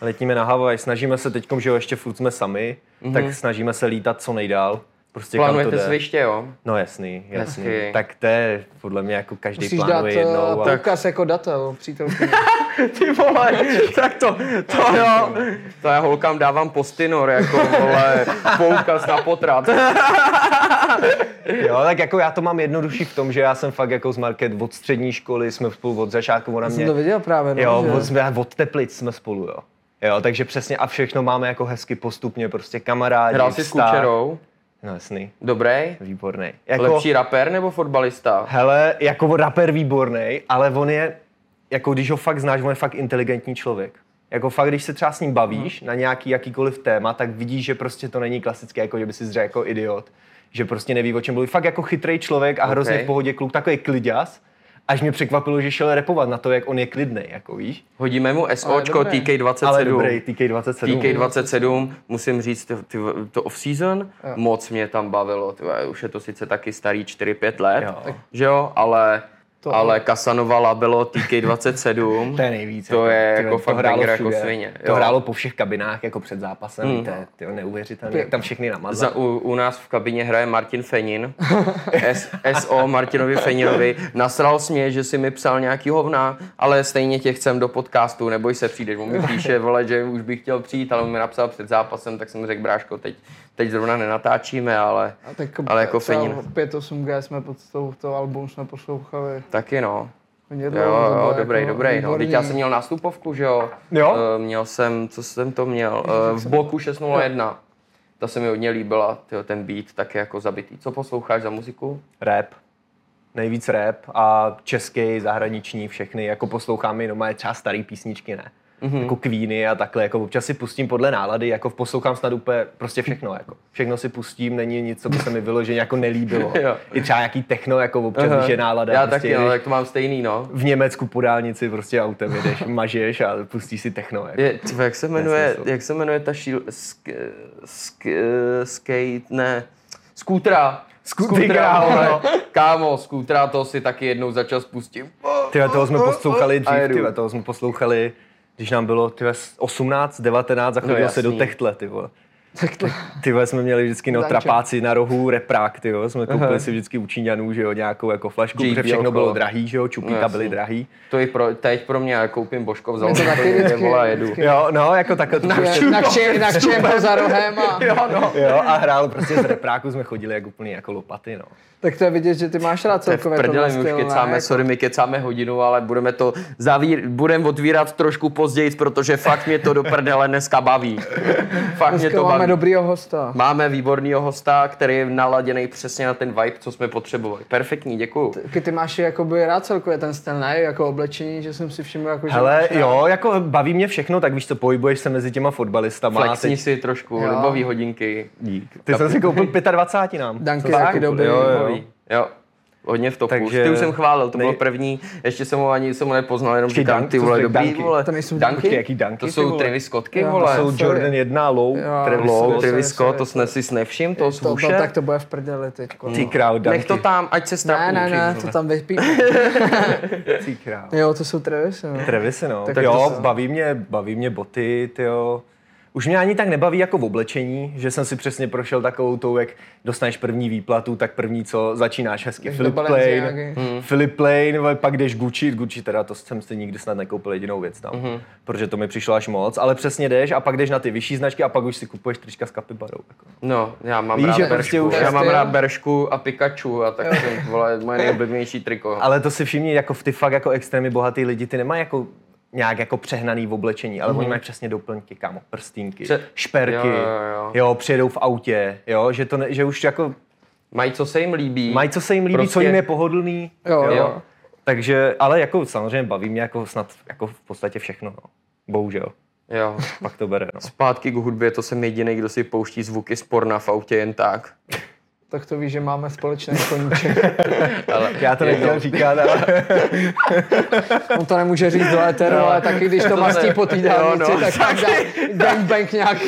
Letíme na Havaj, snažíme se teď, že jo, ještě furt jsme sami, mm-hmm. tak snažíme se lítat co nejdál. Prostě kam to Plánujete jde. sviště, jo? No jasný, jasný. Hezky. Tak to je podle mě jako každý Musíš dát plánuje jednou. uh, a- poukaz jako datel, přítelkyně. Ty vole, tak to, to jo. To já holkám dávám postinor, jako vole, poukaz na potrat. Jo, tak jako já to mám jednodušší v tom, že já jsem fakt jako z Market od střední školy, jsme spolu od začátku, ona Jsem mě... to viděl právě, no, Jo, že... od, jsme, od Teplic jsme spolu, jo. Jo, takže přesně a všechno máme jako hezky postupně, prostě kamarádi, Hrál jsi s. Kučerou? No jasný, Dobrý? výborný. Jako, Lepší rapper nebo fotbalista? Hele, jako rapper výborný, ale on je, jako když ho fakt znáš, on je fakt inteligentní člověk. Jako fakt, když se třeba s ním bavíš Hmm. na nějaký jakýkoliv téma, tak vidíš, že prostě to není klasické, jako že by si řekl jako idiot, že prostě neví, o čem mluví. Fakt jako chytrý člověk a hrozně Ok. v pohodě kluk, takový kliďas. Až mě překvapilo, že šel repovat na to, jak on je klidný, jako víš. Hodíme mu SOčko dobré. TK27. Ale dobrý, TK27. TK27, musím říct, ty, ty, to off-season, moc mě tam bavilo. Ty, už je to sice taky starý 4-5 let, Jo. že jo, ale, To- ale Casanova Labelo TK27, To je nejvíc. To je jako fakt hrálo jako svině, To jo. hrálo po všech kabinách jako před zápasem, mm. to je tyjo, neuvěřitelné, jak tam všechny namazal. Za, u, u nás v kabině hraje Martin Fenin, S, SO Martinovi Feninovi. Nasral jsi mě, že si mi psal nějaký hovna, ale stejně tě chcem do podcastu, neboj se, přijdeš. On mi píše, vole, že už bych chtěl přijít, ale on mi napsal před zápasem, tak jsem mu řekl, bráško, teď, teď zrovna nenatáčíme, ale, A tak ale jako Fenin. 5-8G jsme pod to, to album jsme poslouchali. Taky no. Jo, jo, bylo dobrý, jako dobrý. No. Teď já jsem měl nástupovku, že jo? Jo? Eh, měl jsem, co jsem to měl? Eh, v bloku 601. Ta se mi hodně líbila, tyjo, ten beat, taky jako zabitý. Co posloucháš za muziku? Rap. Nejvíc rap a český, zahraniční, všechny. Jako poslouchám jenom třeba starý písničky, ne? Mhm. Mm-hmm. Jako Queeny a takhle, jako občas si pustím podle nálady, jako poslouchám snad úplně prostě všechno, jako. Všechno si pustím, není nic, co by se mi vyloženě jako nelíbilo. I třeba nějaký techno, jako občas, když je nálada. Já prostě taky, no, tak to mám stejný, no. v Německu po dálnici prostě autem jedeš, mažeš a pustíš si techno. Jako. Je, tyvo, jak se jmenuje, Nesmysl. jak se jmenuje ta šíl... Sk, sk, skate, ne, skútra. Skútra, vole. no. Kámo, skútra, to si taky jednou za čas pustím. Tyhle, toho jsme poslouchali dřív, tyhle, toho jsme poslouchali, když nám bylo tyhle, 18, 19 a chodilo No se do techtle, ty vole. Ty vole, jsme měli vždycky no, trapáci na rohu, reprák, ty jo. jsme koupili si vždycky u Číňanů, že jo, nějakou jako flašku, protože všechno Bělko. bylo drahý, že jo, čupíka No, byly drahý. To i pro, teď pro mě, já koupím Božko, vzal to to taky někde, vždycky- vole, a jedu. vždycky- Jo, no, jako takhle to prostě, Na čem, na čem to za rohem a... Jo, no. jo, a hrál prostě z repráku jsme chodili jako úplně jako lopaty, no. Tak to je vidět, že ty máš rád To celkově tenhle my už ne? kecáme, Jako- sorry, my kecáme hodinu, ale budeme to zavír, budeme otvírat trošku později, protože fakt mě to do prdele dneska baví. Fakt mě Dneska to máme dobrýho hosta. Máme výborného hosta, který je naladěný přesně na ten vibe, co jsme potřebovali. Perfektní, děkuju. Taky ty máš jakoby rád celkově ten styl, ne? Jako oblečení, že jsem si všiml, jako, že Hele, rád. jo, jako baví mě všechno, tak víš co, pohybuješ se mezi těma fotbalistama. Flexni teď- si trošku, Jo. libový hodinky. Dík. Ty jsem si koupil 25 nám. Danky taky dobrý. Jo, jo. Jo. Hodně v topu. Takže- Ty už jsem chválil, to Nej- bylo první, ještě jsem ho ani jsem ho nepoznal, jenom říkám, Dunk? ty vole, jsi dobrý, Dunky? vole. To nejsou Dunky? Počkej, jaký Dunky, To ty jsou? Travis Scottky, Jo, vole. To jsou. Jordan 1 low, Jo, Travis Low. Travis Scott, to jsme si s nevšim, to svůše. to, tak to bude v prdeli teď. Ty král, Dunky. Nech to tam, ať se Ne, strachují. ne, ne, všichni. to tam vypí. Ty král. Jo, to jsou Travis, no. Travisy, no. Tak jo, baví mě, baví mě boty, tyjo. Už mě ani tak nebaví jako v oblečení, že jsem si přesně prošel takovou tou, jak dostaneš první výplatu, tak první, co začínáš hezky. Jdeš Philip Plain, hmm. Philip Plain, pak jdeš Gucci, Gucci teda to jsem si nikdy snad nekoupil jedinou věc tam, Mhm. protože to mi přišlo až moc, ale přesně jdeš a pak jdeš na ty vyšší značky a pak už si kupuješ trička s kapibarou. Jako. No, já mám Víš, rád že Beršku. prostě už- já mám Styl. rád Beršku a Pikachu a tak jsem, vole, moje nejoblíbenější triko. Ale to si všimni, jako v ty fakt jako extrémně bohatý lidi, ty nemají jako nějak jako přehnaný v oblečení, ale mm-hmm. oni mají přesně doplňky, kámo, prstínky, Pře- šperky, Jo, jo, jo. jo, přijedou v autě, jo, že, to ne, že už jako Mají, co se jim líbí. mají, co se jim líbí, Prostě- co jim je pohodlný, Jo, jo. Takže, ale jako samozřejmě baví mě jako snad jako v podstatě všechno, no. Bohužel, Jo. pak to bere, no. Zpátky k hudbě, to jsem jediný, kdo si pouští zvuky z porna v autě jen tak. Tak to víš, že máme společné koníček. Ale Já to nechtěl říkat, ale On to nemůže říct do éteru, ale taky když to To mastí ne. po té Jo, dálnici, no, tak tam dá gangbang nějaký.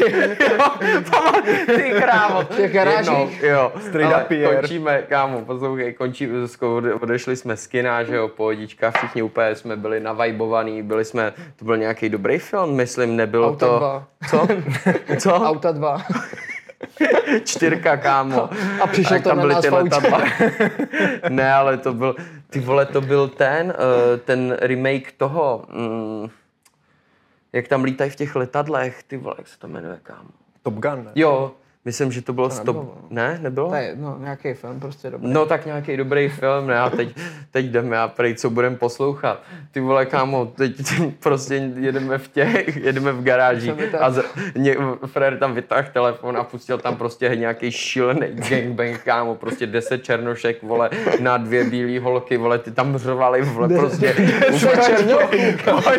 Ty krávo. těch garážích? Jo. Ale končíme, kámo, poslouchej, končí, ode- odešli jsme z kina, že jo, pohodička, všichni úplně jsme byli navajbovaný, byli jsme, to byl nějaký dobrý film, myslím, nebylo Auta to... dva. Co? Co? Auta dva. Čtyřka, kámo. A přišel Jak nás v autě. letadla. ne, ale to byl, ty vole, to byl ten, uh, ten remake toho, mm, jak tam lítají v těch letadlech, ty vole, jak se to jmenuje, kámo. Top Gun, ne? Jo, myslím, že to bylo stop. nebylo. Ne, nebylo? To je no, nějaký film, prostě dobrý. No tak nějaký dobrý film, ne? A teď, teď jdeme a prej, co budeme poslouchat. Ty vole, kámo, teď prostě jedeme v těch, jedeme v garáži a z, ně, Frér tam vytáhl telefon a pustil tam prostě nějaký šílený gangbang, kámo, prostě 10 černošek, vole, na dvě bílé holky, vole, ty tam řvali, vole, prostě. Deset černochů.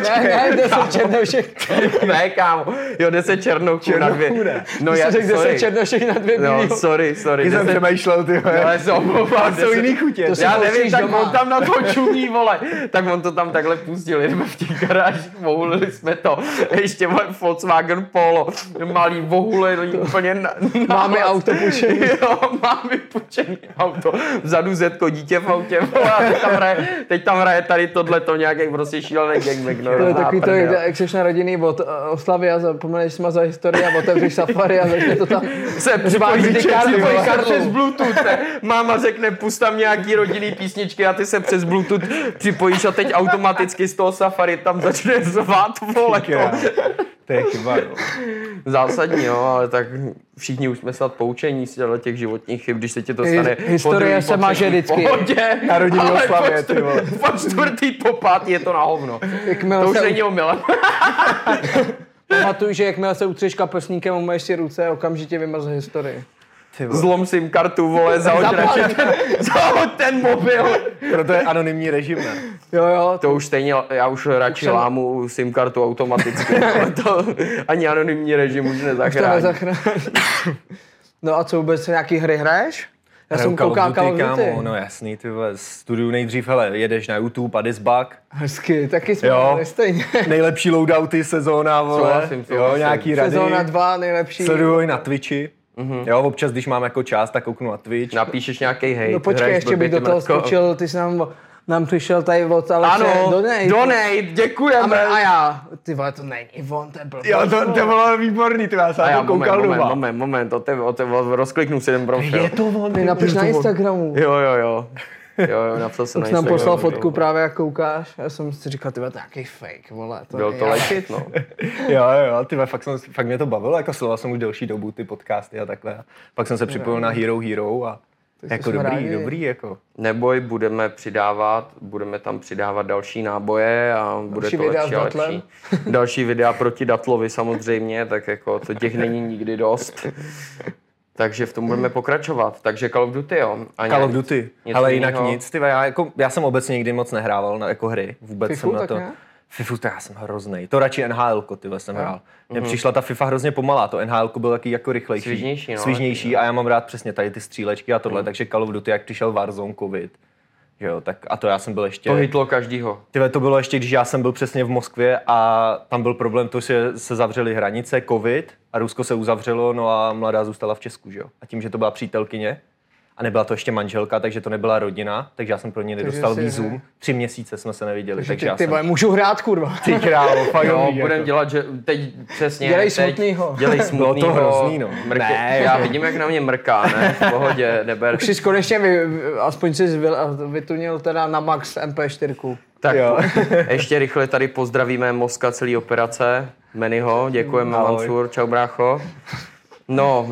Ne, ne, deset černošek. ne, kámo, jo, 10 černochů na dvě. Ne. No já, deset sorry. Černošek na dvě No, bílý. sorry, sorry. Když jsem 10 přemýšlel, ty vole. Já se omlouvám. Jsou jiný chutě. To Já nevím, tak doma. on tam na to čumí, vole. Tak on to tam takhle pustil, jdeme v těch garážích, vohulili jsme to. Ještě vole, Volkswagen Polo, malý vohulený, úplně na, na Máme auto půjčený. Jo, máme půjčený auto. Vzadu Zetko, dítě v autě, vole, a teď tam hraje, teď tam hraje tady tohleto nějaký prostě šílený gangbang. No, To je takový to, jak jsi na rodinný od eh, oslavy a zapomeneš si za historii a otevřeš safari a začne to tam se připojí ty ty karty, přes Bluetooth. Ne? Máma řekne, pust tam nějaký rodinný písničky a ty se přes Bluetooth připojíš a teď automaticky z toho Safari tam začne zvát, vole. Já. To. Je chyba, no. Zásadní, jo, ale tak všichni už jsme snad poučení z těch životních chyb, když se ti to stane Historie se maže třetí, vždycky. po hodě, Na rodinný oslavě, po vole. Po čtvrtý, po pátý je to na hovno. Jakmile To už se není omylem. Pamatuju, že jakmile se utřeš kapesníkem, umyješ si ruce, okamžitě vymazl historii. Zlom SIM kartu, vole, zahoď radši ten, zahoď ten mobil. Proto je anonymní režim, ne? Jo, jo, To už stejně, já už radši jsem- lámu SIM kartu automaticky, ale to ani anonymní režim už to nezachrání. nezachrání. No a co vůbec, nějaký hry hraješ? Já jsem koukal Call of Duty. kámo, no jasný, ty vole, studiu nejdřív, hele, jedeš na YouTube a disbug, Hezky, taky jsme Jo. stejně. nejlepší loadouty sezóna, vole, Souhlasím, jo, souhlasím. nějaký rady, Sezóna 2, nejlepší. sleduju i na Twitchi, jo, občas, když mám jako čas, tak kouknu na Twitch. Napíšeš nějaký hejt, No počkej, ještě bych do toho mrtko. skočil, ty jsi nám, nám přišel tady od Alexe Ano, donate. donate, A, děkujeme. a já, ty vole, to není on, to je blbost. Jo, to, to bylo výborný, ty já jsem A to moment, koukal moment, doma. moment, moment, o tebe, o tebe, rozkliknu si ten profil. Je to on, Ty napiš na Instagramu. Jo, jo, jo. Jo, jo, napsal jsem Jsi nám poslal jo. fotku právě, jak koukáš. Já jsem si říkal, ty to je nějaký fake, vole. To Byl je to já. legit, no. Jo, jo, jo, ty fakt, jsem, fakt mě to bavilo, jako sledoval jsem už delší dobu ty podcasty a takhle. Pak jsem se připojil na Hero Hero a jako jsme dobrý, rádi. dobrý, jako. Neboj, budeme přidávat, budeme tam přidávat další náboje a bude Další to videa lepší a lepší. Další videa proti Datlovi samozřejmě, tak jako to těch není nikdy dost. Takže v tom budeme pokračovat. Takže Call of Duty, jo. A Call of Duty, ale jinak jinýho? nic, ty já, jako, já jsem obecně nikdy moc nehrával na jako hry, vůbec Fifu jsem na tak to. ne? Fifu, to já jsem hrozný. To radši NHL, ty jsem hrál. Mně Mhm. přišla ta FIFA hrozně pomalá, to NHL byl taky jako rychlejší. Svižnější, no. Svižnější a já mám rád přesně tady ty střílečky a tohle, takže Call of Duty, jak přišel Warzone, covid, že jo, tak a to já jsem byl ještě... To hitlo každýho. Tyhle, to bylo ještě, když já jsem byl přesně v Moskvě a tam byl problém, to, že se zavřely hranice, covid a Rusko se uzavřelo, no a mladá zůstala v Česku, že jo. A tím, že to byla přítelkyně a nebyla to ještě manželka, takže to nebyla rodina, takže já jsem pro ně nedostal si- vízum. Tři měsíce jsme se neviděli, Takže takže ty, já ty jsem... vole, můžu hrát, kurva. Ty králo, fakt Jo, dobrý, budeme jako. dělat, že teď přesně. Dělej teď, smutnýho. Dělej Bylo to smutnýho. hrozný, no. Mrke, Ne, já jako- vidím, jak na mě mrká, ne? V pohodě, neber. Už jsi konečně vy, aspoň jsi zvil, vytunil teda na max MP4. Tak Jo. ještě rychle tady pozdravíme Moska celý operace. Meniho, děkujeme Ahoj. Mansur, čau brácho. No,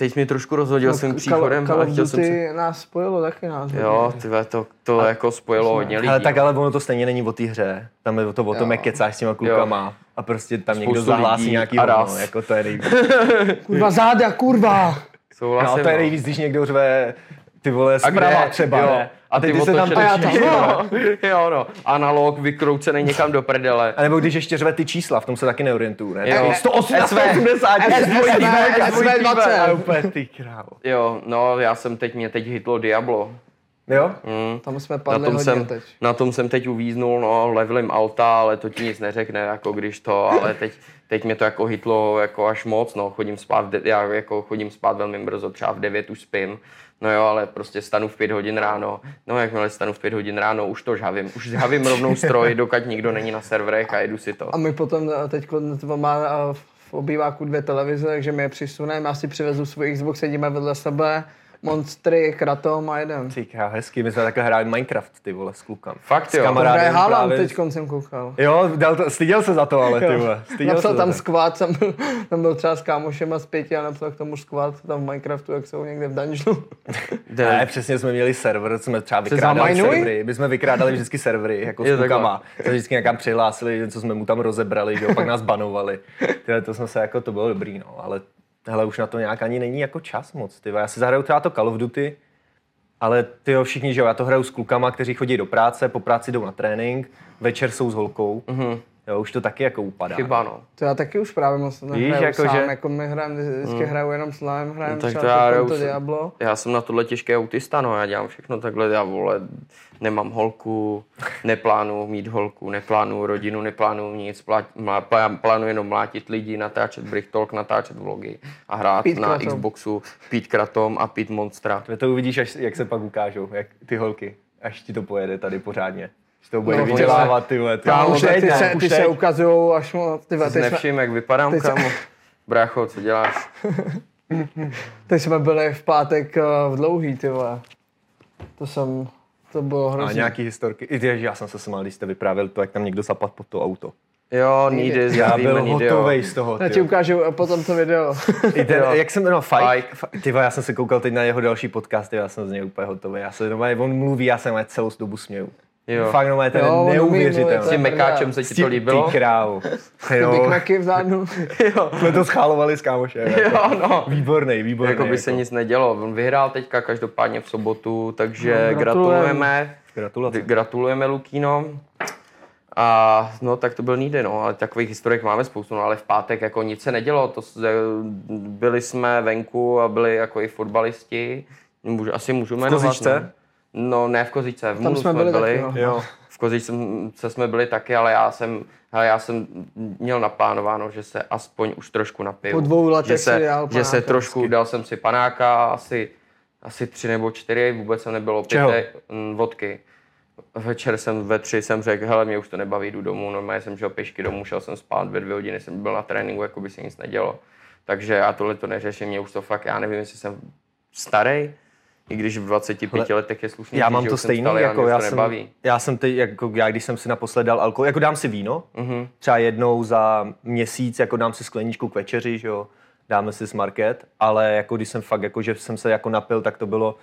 teď mi trošku rozhodil svým příchodem, Call ale of chtěl jsem Duty se... nás spojilo taky nás. Jo, tyhle, to, to jako spojilo hodně lidí. Ale tak no. ale ono to stejně není o té hře. Tam je to o tom, Jo. jak kecáš s těma klukama a prostě tam někdo Spoustu zahlásí lidí nějaký a hovno, jako to je nejvíc. Kurva záda, kurva! Souhlasím, No, to je no. nejvíc, když někdo řve ty vole A zprava třeba, jo. ne? A ty, ty se tam točíš, já jo, no. Analog vykroucený někam do prdele. A nebo když ještě řve ty čísla, v tom se taky neorientuju, ne? Jo. Tak 180, SV. 180, SV, SV20. A úplně ty krávo. Jo, no, já jsem teď, mě teď hitlo Diablo. Jo? Tam jsme Na padli tom, hodně jsem, teď. na tom jsem teď uvíznul, no, levelem auta, ale to ti nic neřekne, jako když to, ale teď, teď mě to jako hitlo jako až moc, no, chodím spát, já jako chodím spát velmi brzo, třeba v 9 už spím, no jo, ale prostě stanu v 5 hodin ráno, no jakmile stanu v 5 hodin ráno, už to žhavím, už žhavím rovnou stroj, dokud nikdo není na serverech a jedu si to. A my potom teď má a, v obýváku dvě televize, takže my je přisuneme, já si přivezu svůj Xbox, sedíme vedle sebe, monstry, kratom a jedem. Ty krávo, hezky, my jsme takhle hráli Minecraft, ty vole, s klukama. Fakt S jo. kamarádem Hraje Haaland, právě. teď jsem koukal. Jo, dal to, styděl se za to, ale ty vole. Styděl Napsal se tam to. squad, jsem byl, tam byl třeba s kámošema z pěti a napsal k tomu squad tam v Minecraftu, jak jsou někde v dungeonu. Ne, přesně jsme měli server, jsme třeba Se vykrádali servery. My jsme vykrádali vždycky servery, jako Je s klukama. Se vždycky někam přihlásili, něco jsme mu tam rozebrali, že jo, pak nás banovali. Tyhle, to jsme se jako, to bylo dobrý, no, ale hele, už na to nějak ani není jako čas moc, ty. Já si zahraju třeba to Call of Duty, ale ty jo, všichni, že jo, já to hraju s klukama, kteří chodí do práce, po práci jdou na trénink, večer jsou s holkou. Mm-hmm. Jo, už to taky jako upadá. Chyba, no. To já taky už právě moc nehraju jako sám, že- jako my hrajeme, vždycky hraju jenom s Lime, hrajeme No, tak třeba to já to, hraju to s- Diablo. Já jsem na tohle těžké autista, no, já dělám všechno takhle, já vole, nemám holku, neplánuju mít holku, neplánuju rodinu, neplánuju nic, plá, plá- plánuju jenom mlátit lidi, natáčet Brichtolk, natáčet vlogy a hrát Pít na kratom. Xboxu, pít kratom a pít Monstra. To, to uvidíš, až, jak se pak ukážou, jak ty holky, až ti to pojede tady pořádně. To bude No, no, vydělávat, ty vole. ty- Kámo, Už ty, teď, ty, se, už ty se ukazují až moc, ty, vole, Ty nevšim, jak vypadám, teď se- kámo. Brácho, co děláš? teď jsme byli v pátek eh, v dlouhý, ty vole. To jsem, to bylo A hrozně. nějaký historky. I ty, já jsem se smál, když jste vyprávěl to, jak tam někdo zapadl pod to auto. Jo, need is, Já byl hotový z toho. Já ti ukážu a potom to video. I ten, jak jsem jmenoval, Fike? Ty vole, já jsem se koukal teď na jeho další podcast, já jsem z něj úplně hotový. Já se normálně, on mluví, já jsem celou dobu směju. Jo. Fakt to Jo, je mluvit, neuvěřitelné. S tím mekáčem se ti to líbilo? Ty krávo. Ty Jo, Big Macy vzadu. Jo. jsme to schálovali s kámošem. Jako. Jo, no. Výborný, výborný. Jako by se nic nedělo. On vyhrál teďka každopádně v sobotu, takže No, gratulujeme. gratulujeme. Gratulace. Gratulujeme Lukino. A no, tak to byl Nídy, no, ale takových historiek máme spoustu, no, ale v pátek jako nic se nedělo, to se, byli jsme venku a byli jako i fotbalisti, Můžu, asi můžu jmenovat, Kozičce? ne? No, ne v Kozičce, v Mulu jsme jsme byli byli, taky, no. Jo. v Kozičce se jsme byli taky, ale já jsem, hele, já jsem měl naplánováno, že se aspoň už trošku napiju. Po dvou letech že si se, dal že se trošku, dal jsem si panáka, asi, asi tři nebo čtyři, vůbec jsem nebylo Čeho? pité, mm, vodky. Večer jsem ve tři jsem řekl, hele, mě už to nebaví, jdu domů, normálně jsem šel pěšky domů, šel jsem spát, ve dvě hodiny jsem byl na tréninku, jako by se nic nedělo. Takže já tohle to neřeším, mě už to fakt, já nevím, jestli jsem starý, i když v 25 Hele, letech je slušný. Já mám to stejný, ale jako já to jsem, nebaví. já jsem teď, jako já když jsem si naposled dal alkohol, jako dám si víno, Mhm. mm-hmm. třeba jednou za měsíc, jako dám si skleničku k večeři, že jo, dáme si z market, ale jako když jsem fakt, jako že jsem se jako napil, tak to bylo,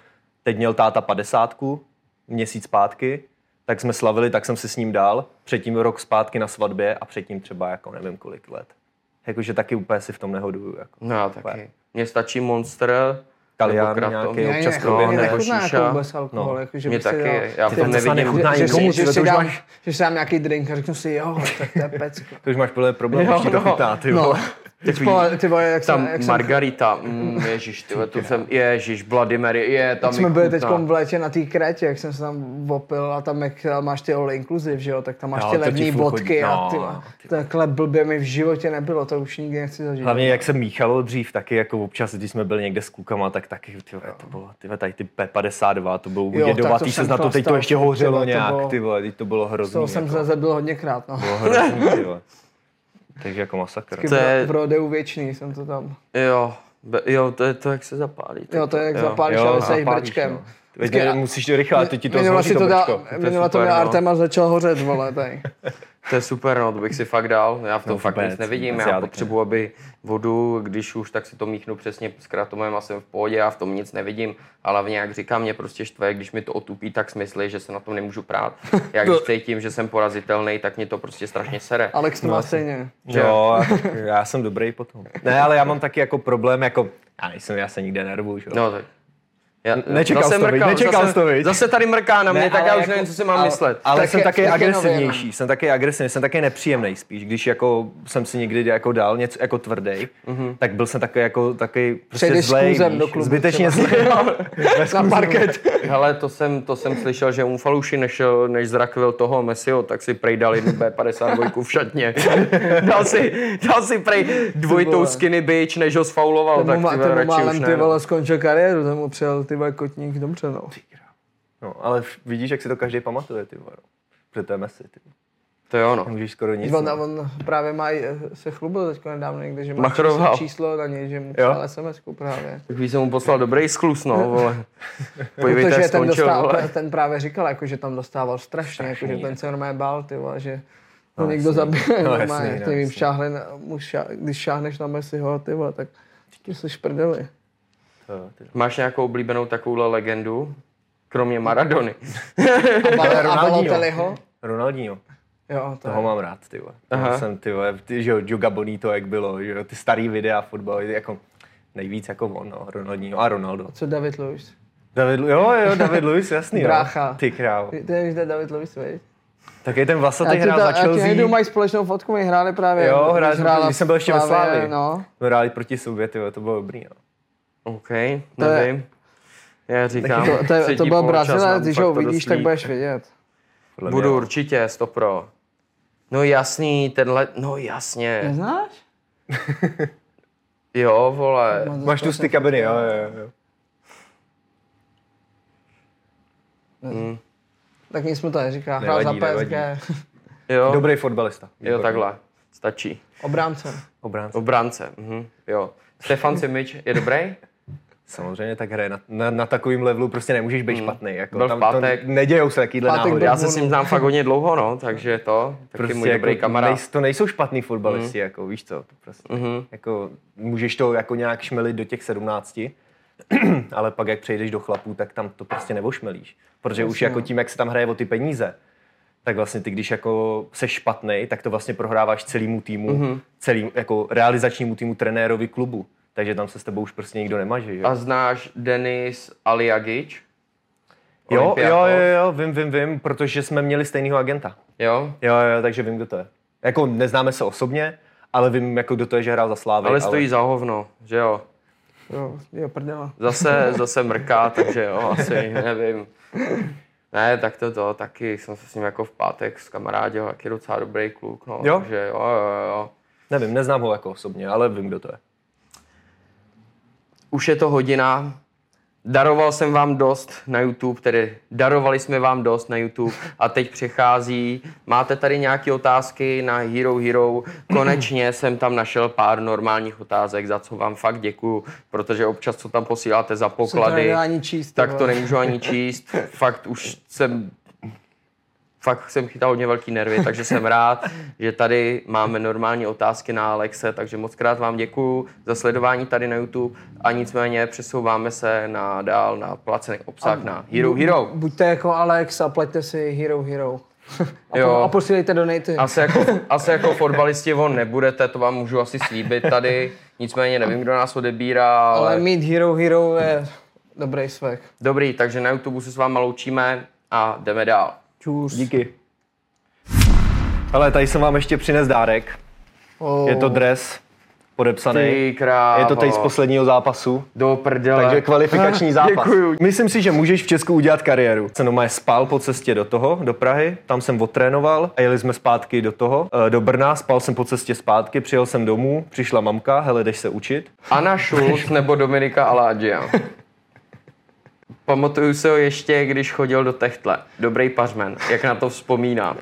teď měl táta padesátku, měsíc zpátky, tak jsme slavili, tak jsem si s ním dal, předtím rok zpátky na svatbě a předtím třeba jako nevím kolik let. Jakože taky úplně si v tom nehoduju. Jako. No taky. Mně stačí Monster, Kalián nějaký, Mně občas jako, proběhne. mě nebo nechutná šíša. jako vůbec alkohol, No. jako, že Mě taky, dal- já v tom nevidím. nechutná že, nikomu, že, že, si dám, máš- že si dám nějaký drink a řeknu si, jo, tak to je pecka. To už máš podle problém, Jo, už ti to no. chutná, ty No. Vole. Spole- Ty vole, jak Tam jsem, jak jsem, Margarita, mm, ježiš, ty to jsem, ježiš, Vladimir, je tam jsme byli teď v létě na té krétě, jak jsem se tam vopil a tam jak máš ty all inclusive, že jo, tak tam máš Jo, ty to furt vodky chodí. a No, ty, vole, takhle blbě mi v životě nebylo, to už nikdy nechci zažít. Hlavně jak se míchalo dřív, taky jako občas, když jsme byli někde s klukama, tak taky, ty vole, to bylo, ty vole, tady ty P52, to bylo tak to jedovatý, jsem se na to, teď to ještě ty hořelo to nějak, bylo- ty vole, teď to bylo hrozný. toho jsem jako, zazedl hodněkrát, no. bylo hrozný, ty vole. Takže jako masakr. To je- V rodeu věčný jsem to tam. Jo, be, jo, to je to, jak se zapálí. Jo, to je jak zapálíš, ale se brčkem. no. Teď musíš to rychle, teď ti to zhoří si to brčko. minule to měl no. Artema začal hořet, vole, tady. To je super, no, to bych si fakt dal. Já v tom No, fakt vůbec, nic nevidím. vůbec, já, potřebuji, aby vodu, když už, tak si to míchnu přesně s kratomem a jsem v pohodě, já v tom nic nevidím. Ale hlavně, jak říkám, mě prostě štve, když mi to otupí, tak smysly, že se na tom nemůžu prát. Já když cítím, že jsem porazitelný, tak mě to prostě strašně sere. Alex to má stejně. Jo, já jsem dobrý potom. Ne, ale já mám taky jako problém, jako, já nejsem, já se nikde nervu, že jo. No tak. Já, Nečekal zase to, mrkal, Nečekal zase, to, viď? Zase tady mrká na mě, Ne, tak já už jako- nevím, co si mám ale- myslet. Ale Tak jsem tak je agresivnější, jsem taky agresivní, jsem taky nepříjemný spíš. Když jako jsem si někdy jako dal něco jako tvrdý, tak byl jsem taky jako taky prostě zlej, do klubu zbytečně zlej. Na parket. Hele, to jsem, to jsem slyšel, že Umfaluši nešel, než zrakvil toho Messiho, tak si prej dal jednu B52 v šatně. dal si, dal si prej dvojitou skinny bitch, než ho sfauloval, tak ty vole, tomu radši už málem ty ne. vole skončil kariéru, tomu přijel ty vole kotník dobře, no. No, ale vidíš, jak si to každý pamatuje, ty vole. no. Protože to je Messi, ty. To jo, no. Nemůžeš skoro nic. On, no. on právě má, i- se chlubil teď nedávno někde, že má Machroval. číslo, číslo na něj, že mu Jo. psal sms právě. Tak jsem mu poslal dobrý sklus, no, vole. Podívejte, Protože jak ten, skončil, dostával, vole. ten právě říkal, jako, že tam dostával strašně, jako, že ten se normálně bál, ty vole, že No, ho někdo zabije, No, normálně, jasný, no, ty jasný. šáhli, na- mu šá, když šáhneš na Messiho, ty vole, tak ti jsi šprdeli. Vole. Máš nějakou oblíbenou takovouhle legendu? Kromě Maradony. A, Bal- a Ronaldinho. Ronaldinho. Jo, to Toho je. mám rád, ty vole. Aha. Jsem, ty vole, ty, že jo, Joga Bonito, jak bylo, že jo, ty starý videa fotbal, jako nejvíc jako on, no, Ronaldinho a Ronaldo. Co David Luiz? David, jo, jo, David Luiz, jasný, Brácha. Jo. Ty král. Ty, nevíš, kde je David Luiz, viď? Taky ten vlasatý hrál za já ti Chelsea. mají společnou fotku, my hráli právě. Jo, hráli hrála když jsem byl ještě ve Slávii. No. Jsme hráli proti sobě, ty vole, to bylo dobrý, no. OK, To je- nevím. Já říkám, To, to, je, to byl Brazilec, když ho vidíš, tak budeš vědět. Podle Budu mě, určitě, stopro. No jasný, tenhle, no jasně. Neznáš? Jo, vole. Máš tu z ty kabiny, jo, jo, jo. Tak nic mu to neříká. Hrál za PSG. Jo, Dobrý fotbalista. jo takhle. Stačí. Obránce. Obránce. Obránce, mhm, jo. Stefan Simič je dobrý? Samozřejmě tak hraje na, na, na takovým levelu, prostě nemůžeš být špatný. Jako, Hmm. Byl tam pátek. To nedějou se takovýhle náhody. Já se s ním znám fakt hodně dlouho, no, takže to, taky prostě můj dobrý jako, kamarád. nejs- to nejsou špatný fotbalisti, jako víš co, to prostě, Mhm. jako, můžeš to jako nějak šmelit do těch 17, ale pak jak přejdeš do chlapů, tak tam to prostě nevošmelíš. Protože už Jasně, jako no. tím, jak se tam hraje o ty peníze, tak vlastně ty, když jako seš špatný, tak to vlastně prohráváš celému týmu, Mhm. mm-hmm. celým, jako realizačnímu týmu, trenérovi klubu. Takže tam se s tebou už prostě nikdo nemaže, že? A znáš Denis Aliagic? Jo, jo, jo, jo, vím, vím, vím, protože jsme měli stejného agenta. Jo? Jo, jo, takže vím, kdo to je. Jako neznáme se osobně, ale vím, jako kdo to je, že hrál za Slávy. Ale stojí za hovno, že jo? Jo, jo, prdela. Zase, zase mrká, takže jo, asi, nevím. Ne, tak to to, taky jsem se s ním jako v pátek s kamarádil, jak je docela dobrý kluk, no, Jo? takže jo, jo, jo. Nevím, neznám ho jako osobně, ale vím, kdo to je. Už je to hodina. Daroval jsem vám dost na YouTube, tedy darovali jsme vám dost na YouTube a teď přechází. Máte tady nějaké otázky na Hero Hero? Konečně jsem tam našel pár normálních otázek, za co vám fakt děkuju, protože občas, co tam posíláte za poklady, číst. tak to nemůžu ani číst. Fakt už jsem fakt jsem chytal hodně velký nervy, takže jsem rád, že tady máme normální otázky na Alexe, takže moc krát vám děkuju za sledování tady na YouTube a nicméně přesouváme se na dál na placený obsah na Hero Hero. Buďte jako Alex a pleťte si Hero Hero. a, Jo. po, a posílejte donaty. Asi jako, asi jako fotbalisti on nebudete, to vám můžu asi slíbit tady, nicméně nevím, kdo nás odebírá, ale, Ale mít Hero Hero je dobrý svek. dobrý, takže na YouTube se s váma loučíme a jdeme dál. Čus. Díky. Ale tady jsem vám ještě přines dárek. Oh. Je to dres podepsaný. Ty krávo. Je to teď z posledního zápasu. Do prdele. Takže kvalifikační zápas. Děkuju. Myslím si, že můžeš v Česku udělat kariéru. Jsem doma spal po cestě do toho, do Prahy, tam jsem odtrénoval a jeli jsme zpátky do toho, eh, do Brna, spal jsem po cestě zpátky, přijel jsem domů, přišla mamka, hele, jdeš se učit. Anna Schulz nebo Dominika Alágia. Pamatuju se ho ještě, když chodil do Techtle. Dobrý pařmen, jak na to vzpomínám.